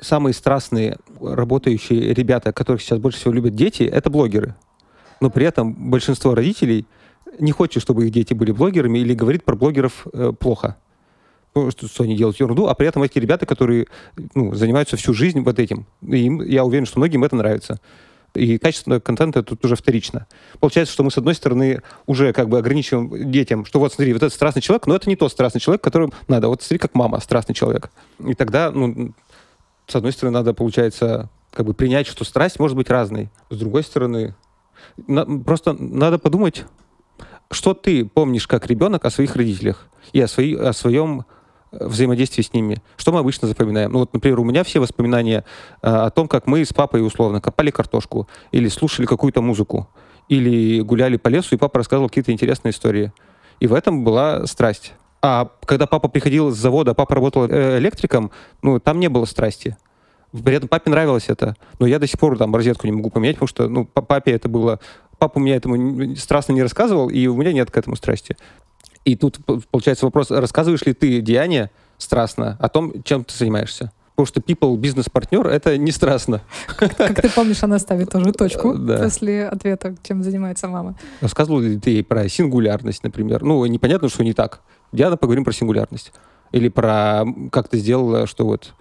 самые страстные работающие ребята, которых сейчас больше всего любят дети, это блогеры. Но при этом большинство родителей не хочет, чтобы их дети были блогерами или говорит про блогеров э, плохо. Что, что они делают ерунду, а при этом эти ребята, которые ну, занимаются всю жизнь вот этим. Им, я уверен, что многим это нравится. И качество контента тут уже вторично. Получается, что мы, с одной стороны, уже как бы ограничиваем детям, что вот смотри, вот этот страстный человек, но это не тот страстный человек, которым надо. Вот смотри, как мама страстный человек. И тогда, ну, с одной стороны, надо, получается, как бы принять, что страсть может быть разной. С другой стороны, на, просто надо подумать, что ты помнишь как ребенок о своих родителях и о, свои, о своем взаимодействии с ними. Что мы обычно запоминаем? Ну вот, например, у меня все воспоминания э, о том, как мы с папой условно копали картошку или слушали какую-то музыку, или гуляли по лесу, и папа рассказывал какие-то интересные истории. И в этом была страсть. А когда папа приходил с завода, папа работал э, электриком, ну, там не было страсти. При этом папе нравилось это. Но я до сих пор там розетку не могу поменять, потому что, ну, папе это было... Папа меня этому страстно не рассказывал, и у меня нет к этому страсти. И тут получается вопрос, рассказываешь ли ты Диане страстно о том, чем ты занимаешься? Потому что people, бизнес-партнер, это не страстно. Как, как ты помнишь, она ставит тоже точку да. после ответа, чем занимается мама. Рассказывал ли ты ей про сингулярность, например? Ну, непонятно, что не так. Диана, поговорим про сингулярность. Или про как ты сделала, что вот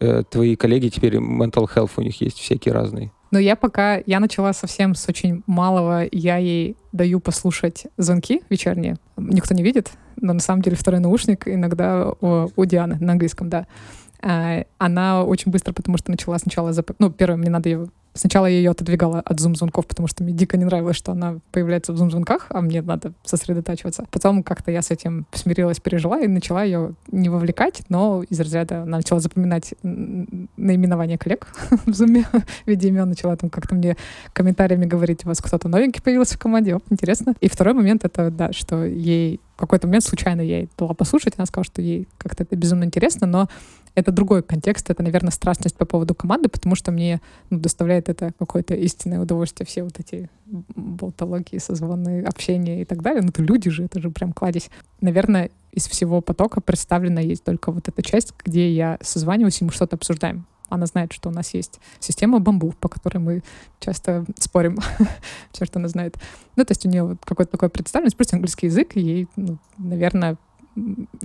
э, твои коллеги теперь mental health у них есть всякие разные. Но я пока, я начала совсем с очень малого, я ей даю послушать звонки вечерние. Никто не видит, но на самом деле второй наушник иногда у, у Дианы на английском, да. А, она очень быстро, потому что начала сначала... Зап... Ну, первое, мне надо ее Сначала я ее отодвигала от зум-звонков, потому что мне дико не нравилось, что она появляется в зум-звонках, а мне надо сосредотачиваться. Потом как-то я с этим смирилась, пережила и начала ее не вовлекать, но из разряда она начала запоминать наименование коллег в зуме в виде имен, начала там как-то мне комментариями говорить, у вас кто-то новенький появился в команде, оп, интересно. И второй момент — это, да, что ей в какой-то момент случайно я ей дала послушать, она сказала, что ей как-то это безумно интересно, но это другой контекст, это, наверное, страстность по поводу команды, потому что мне ну, доставляет это какое-то истинное удовольствие, все вот эти болтологии, созвоны, общения и так далее. Ну, это люди же, это же прям кладезь. Наверное, из всего потока представлена есть только вот эта часть, где я созваниваюсь, и мы что-то обсуждаем. Она знает, что у нас есть система бамбу, по которой мы часто спорим. Черт она знает. Ну, то есть у нее вот какой-то такой представленность, плюс английский язык, и ей, ну, наверное,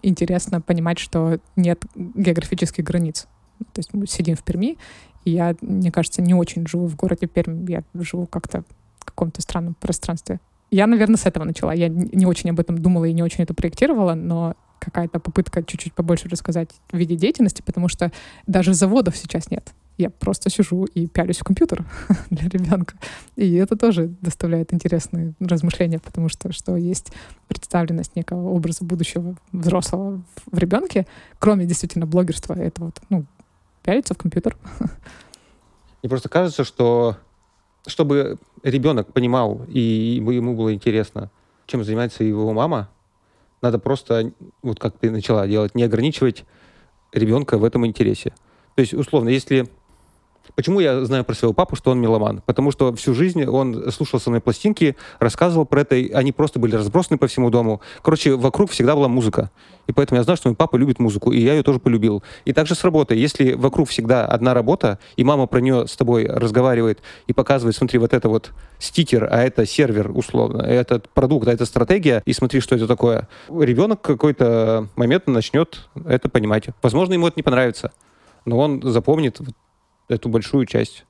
интересно понимать, что нет географических границ. То есть мы сидим в Перми, и я, мне кажется, не очень живу в городе Пермь, я живу как-то в каком-то странном пространстве. Я, наверное, с этого начала. Я не очень об этом думала и не очень это проектировала, но какая-то попытка чуть-чуть побольше рассказать в виде деятельности, потому что даже заводов сейчас нет я просто сижу и пялюсь в компьютер для ребенка. И это тоже доставляет интересные размышления, потому что что есть представленность некого образа будущего взрослого в ребенке, кроме действительно блогерства, это вот, ну, пялиться в компьютер. Мне просто кажется, что чтобы ребенок понимал и ему было интересно, чем занимается его мама, надо просто, вот как ты начала делать, не ограничивать ребенка в этом интересе. То есть, условно, если Почему я знаю про своего папу, что он меломан? Потому что всю жизнь он слушал со мной пластинки, рассказывал про это, они просто были разбросаны по всему дому. Короче, вокруг всегда была музыка. И поэтому я знаю, что мой папа любит музыку, и я ее тоже полюбил. И также с работой. Если вокруг всегда одна работа, и мама про нее с тобой разговаривает и показывает, смотри, вот это вот стикер, а это сервер, условно, этот продукт, а это стратегия, и смотри, что это такое. Ребенок какой-то момент начнет это понимать. Возможно, ему это не понравится, но он запомнит эту большую часть.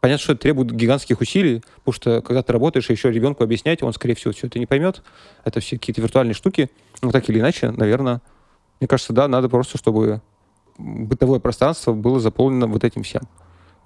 Понятно, что это требует гигантских усилий, потому что когда ты работаешь, еще ребенку объяснять, он, скорее всего, все это не поймет. Это все какие-то виртуальные штуки. Но так или иначе, наверное, мне кажется, да, надо просто, чтобы бытовое пространство было заполнено вот этим всем.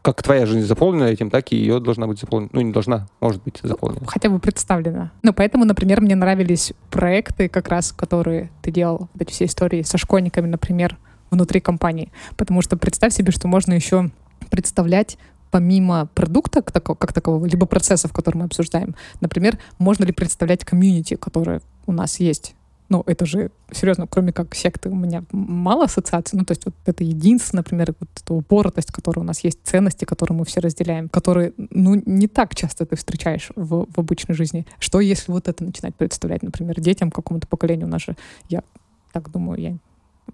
Как твоя жизнь заполнена этим, так и ее должна быть заполнена. Ну, не должна, может быть, заполнена. Хотя бы представлена. Ну, поэтому, например, мне нравились проекты, как раз, которые ты делал, вот эти все истории со школьниками, например, внутри компании. Потому что представь себе, что можно еще представлять помимо продукта как такового, либо процессов, которые мы обсуждаем, например, можно ли представлять комьюнити, которое у нас есть ну, это же, серьезно, кроме как секты, у меня мало ассоциаций. Ну, то есть вот это единство, например, вот эта упоротость, которая у нас есть, ценности, которые мы все разделяем, которые, ну, не так часто ты встречаешь в, в обычной жизни. Что если вот это начинать представлять, например, детям, какому-то поколению? У нас же, я так думаю, я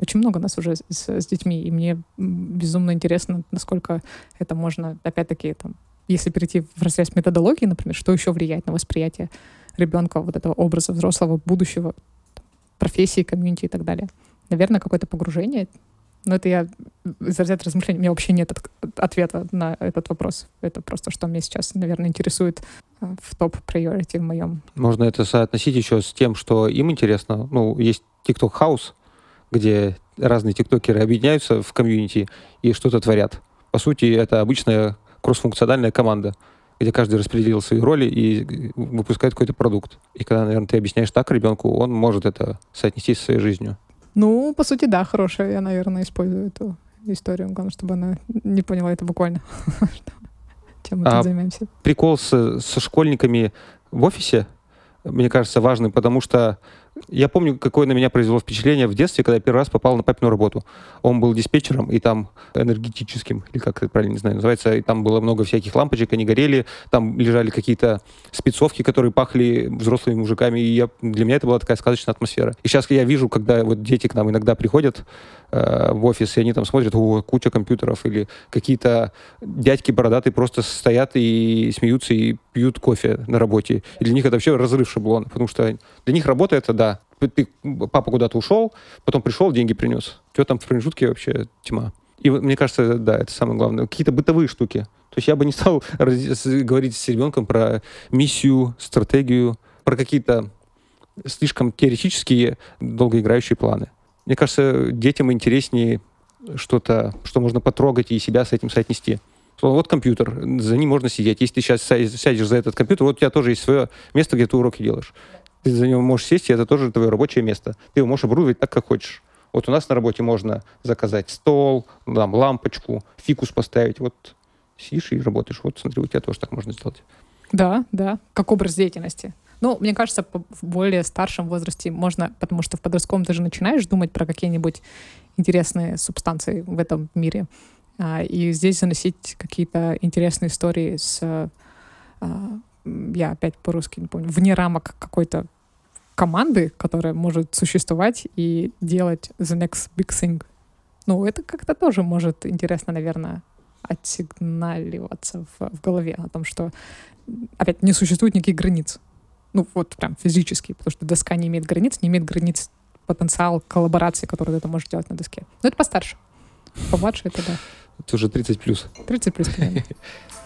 очень много нас уже с, с детьми, и мне безумно интересно, насколько это можно, опять-таки, там, если перейти в разрез методологии, например, что еще влияет на восприятие ребенка, вот этого образа взрослого будущего, профессии, комьюнити и так далее. Наверное, какое-то погружение. Но это я из разряда размышлений. У меня вообще нет ответа на этот вопрос. Это просто, что меня сейчас, наверное, интересует э, в топ-приорити в моем. Можно это соотносить еще с тем, что им интересно. Ну, есть TikTok House, где разные тиктокеры объединяются в комьюнити и что-то творят. По сути, это обычная кроссфункциональная команда где каждый распределил свои роли и выпускает какой-то продукт. И когда, наверное, ты объясняешь так ребенку, он может это соотнести со своей жизнью. Ну, по сути, да, хорошая. Я, наверное, использую эту историю. Главное, чтобы она не поняла это буквально. Чем мы а тут занимаемся. Прикол со школьниками в офисе, мне кажется, важный, потому что я помню, какое на меня произвело впечатление в детстве, когда я первый раз попал на папину работу. Он был диспетчером, и там энергетическим, или как это правильно, не знаю, называется, и там было много всяких лампочек, они горели, там лежали какие-то спецовки, которые пахли взрослыми мужиками, и я, для меня это была такая сказочная атмосфера. И сейчас я вижу, когда вот дети к нам иногда приходят э, в офис, и они там смотрят, о, куча компьютеров, или какие-то дядьки бородатые просто стоят и смеются, и пьют кофе на работе. И для них это вообще разрыв шаблона, потому что для них работа это, да, ты, папа куда-то ушел, потом пришел, деньги принес. Что там в промежутке вообще тьма. И мне кажется, да, это самое главное. Какие-то бытовые штуки. То есть я бы не стал говорить с ребенком про миссию, стратегию, про какие-то слишком теоретические, долгоиграющие планы. Мне кажется, детям интереснее что-то, что можно потрогать и себя с этим соотнести. Вот компьютер, за ним можно сидеть. Если ты сейчас сядешь за этот компьютер, вот у тебя тоже есть свое место, где ты уроки делаешь. Ты за него можешь сесть, и это тоже твое рабочее место. Ты его можешь оборудовать так, как хочешь. Вот у нас на работе можно заказать стол, там, лампочку, фикус поставить. Вот сидишь и работаешь. Вот смотри, у тебя тоже так можно сделать. Да, да, как образ деятельности. Ну, мне кажется, в более старшем возрасте можно, потому что в подростковом ты же начинаешь думать про какие-нибудь интересные субстанции в этом мире. А, и здесь заносить какие-то интересные истории с... А, я опять по-русски не помню, вне рамок какой-то команды, которая может существовать и делать the next big thing. Ну, это как-то тоже может интересно, наверное, отсигналиваться в, в голове о том, что, опять, не существует никаких границ. Ну, вот прям физически, потому что доска не имеет границ, не имеет границ потенциал коллаборации, который ты можешь делать на доске. Но это постарше. Помладше это да. Это уже 30 плюс. 30 плюс,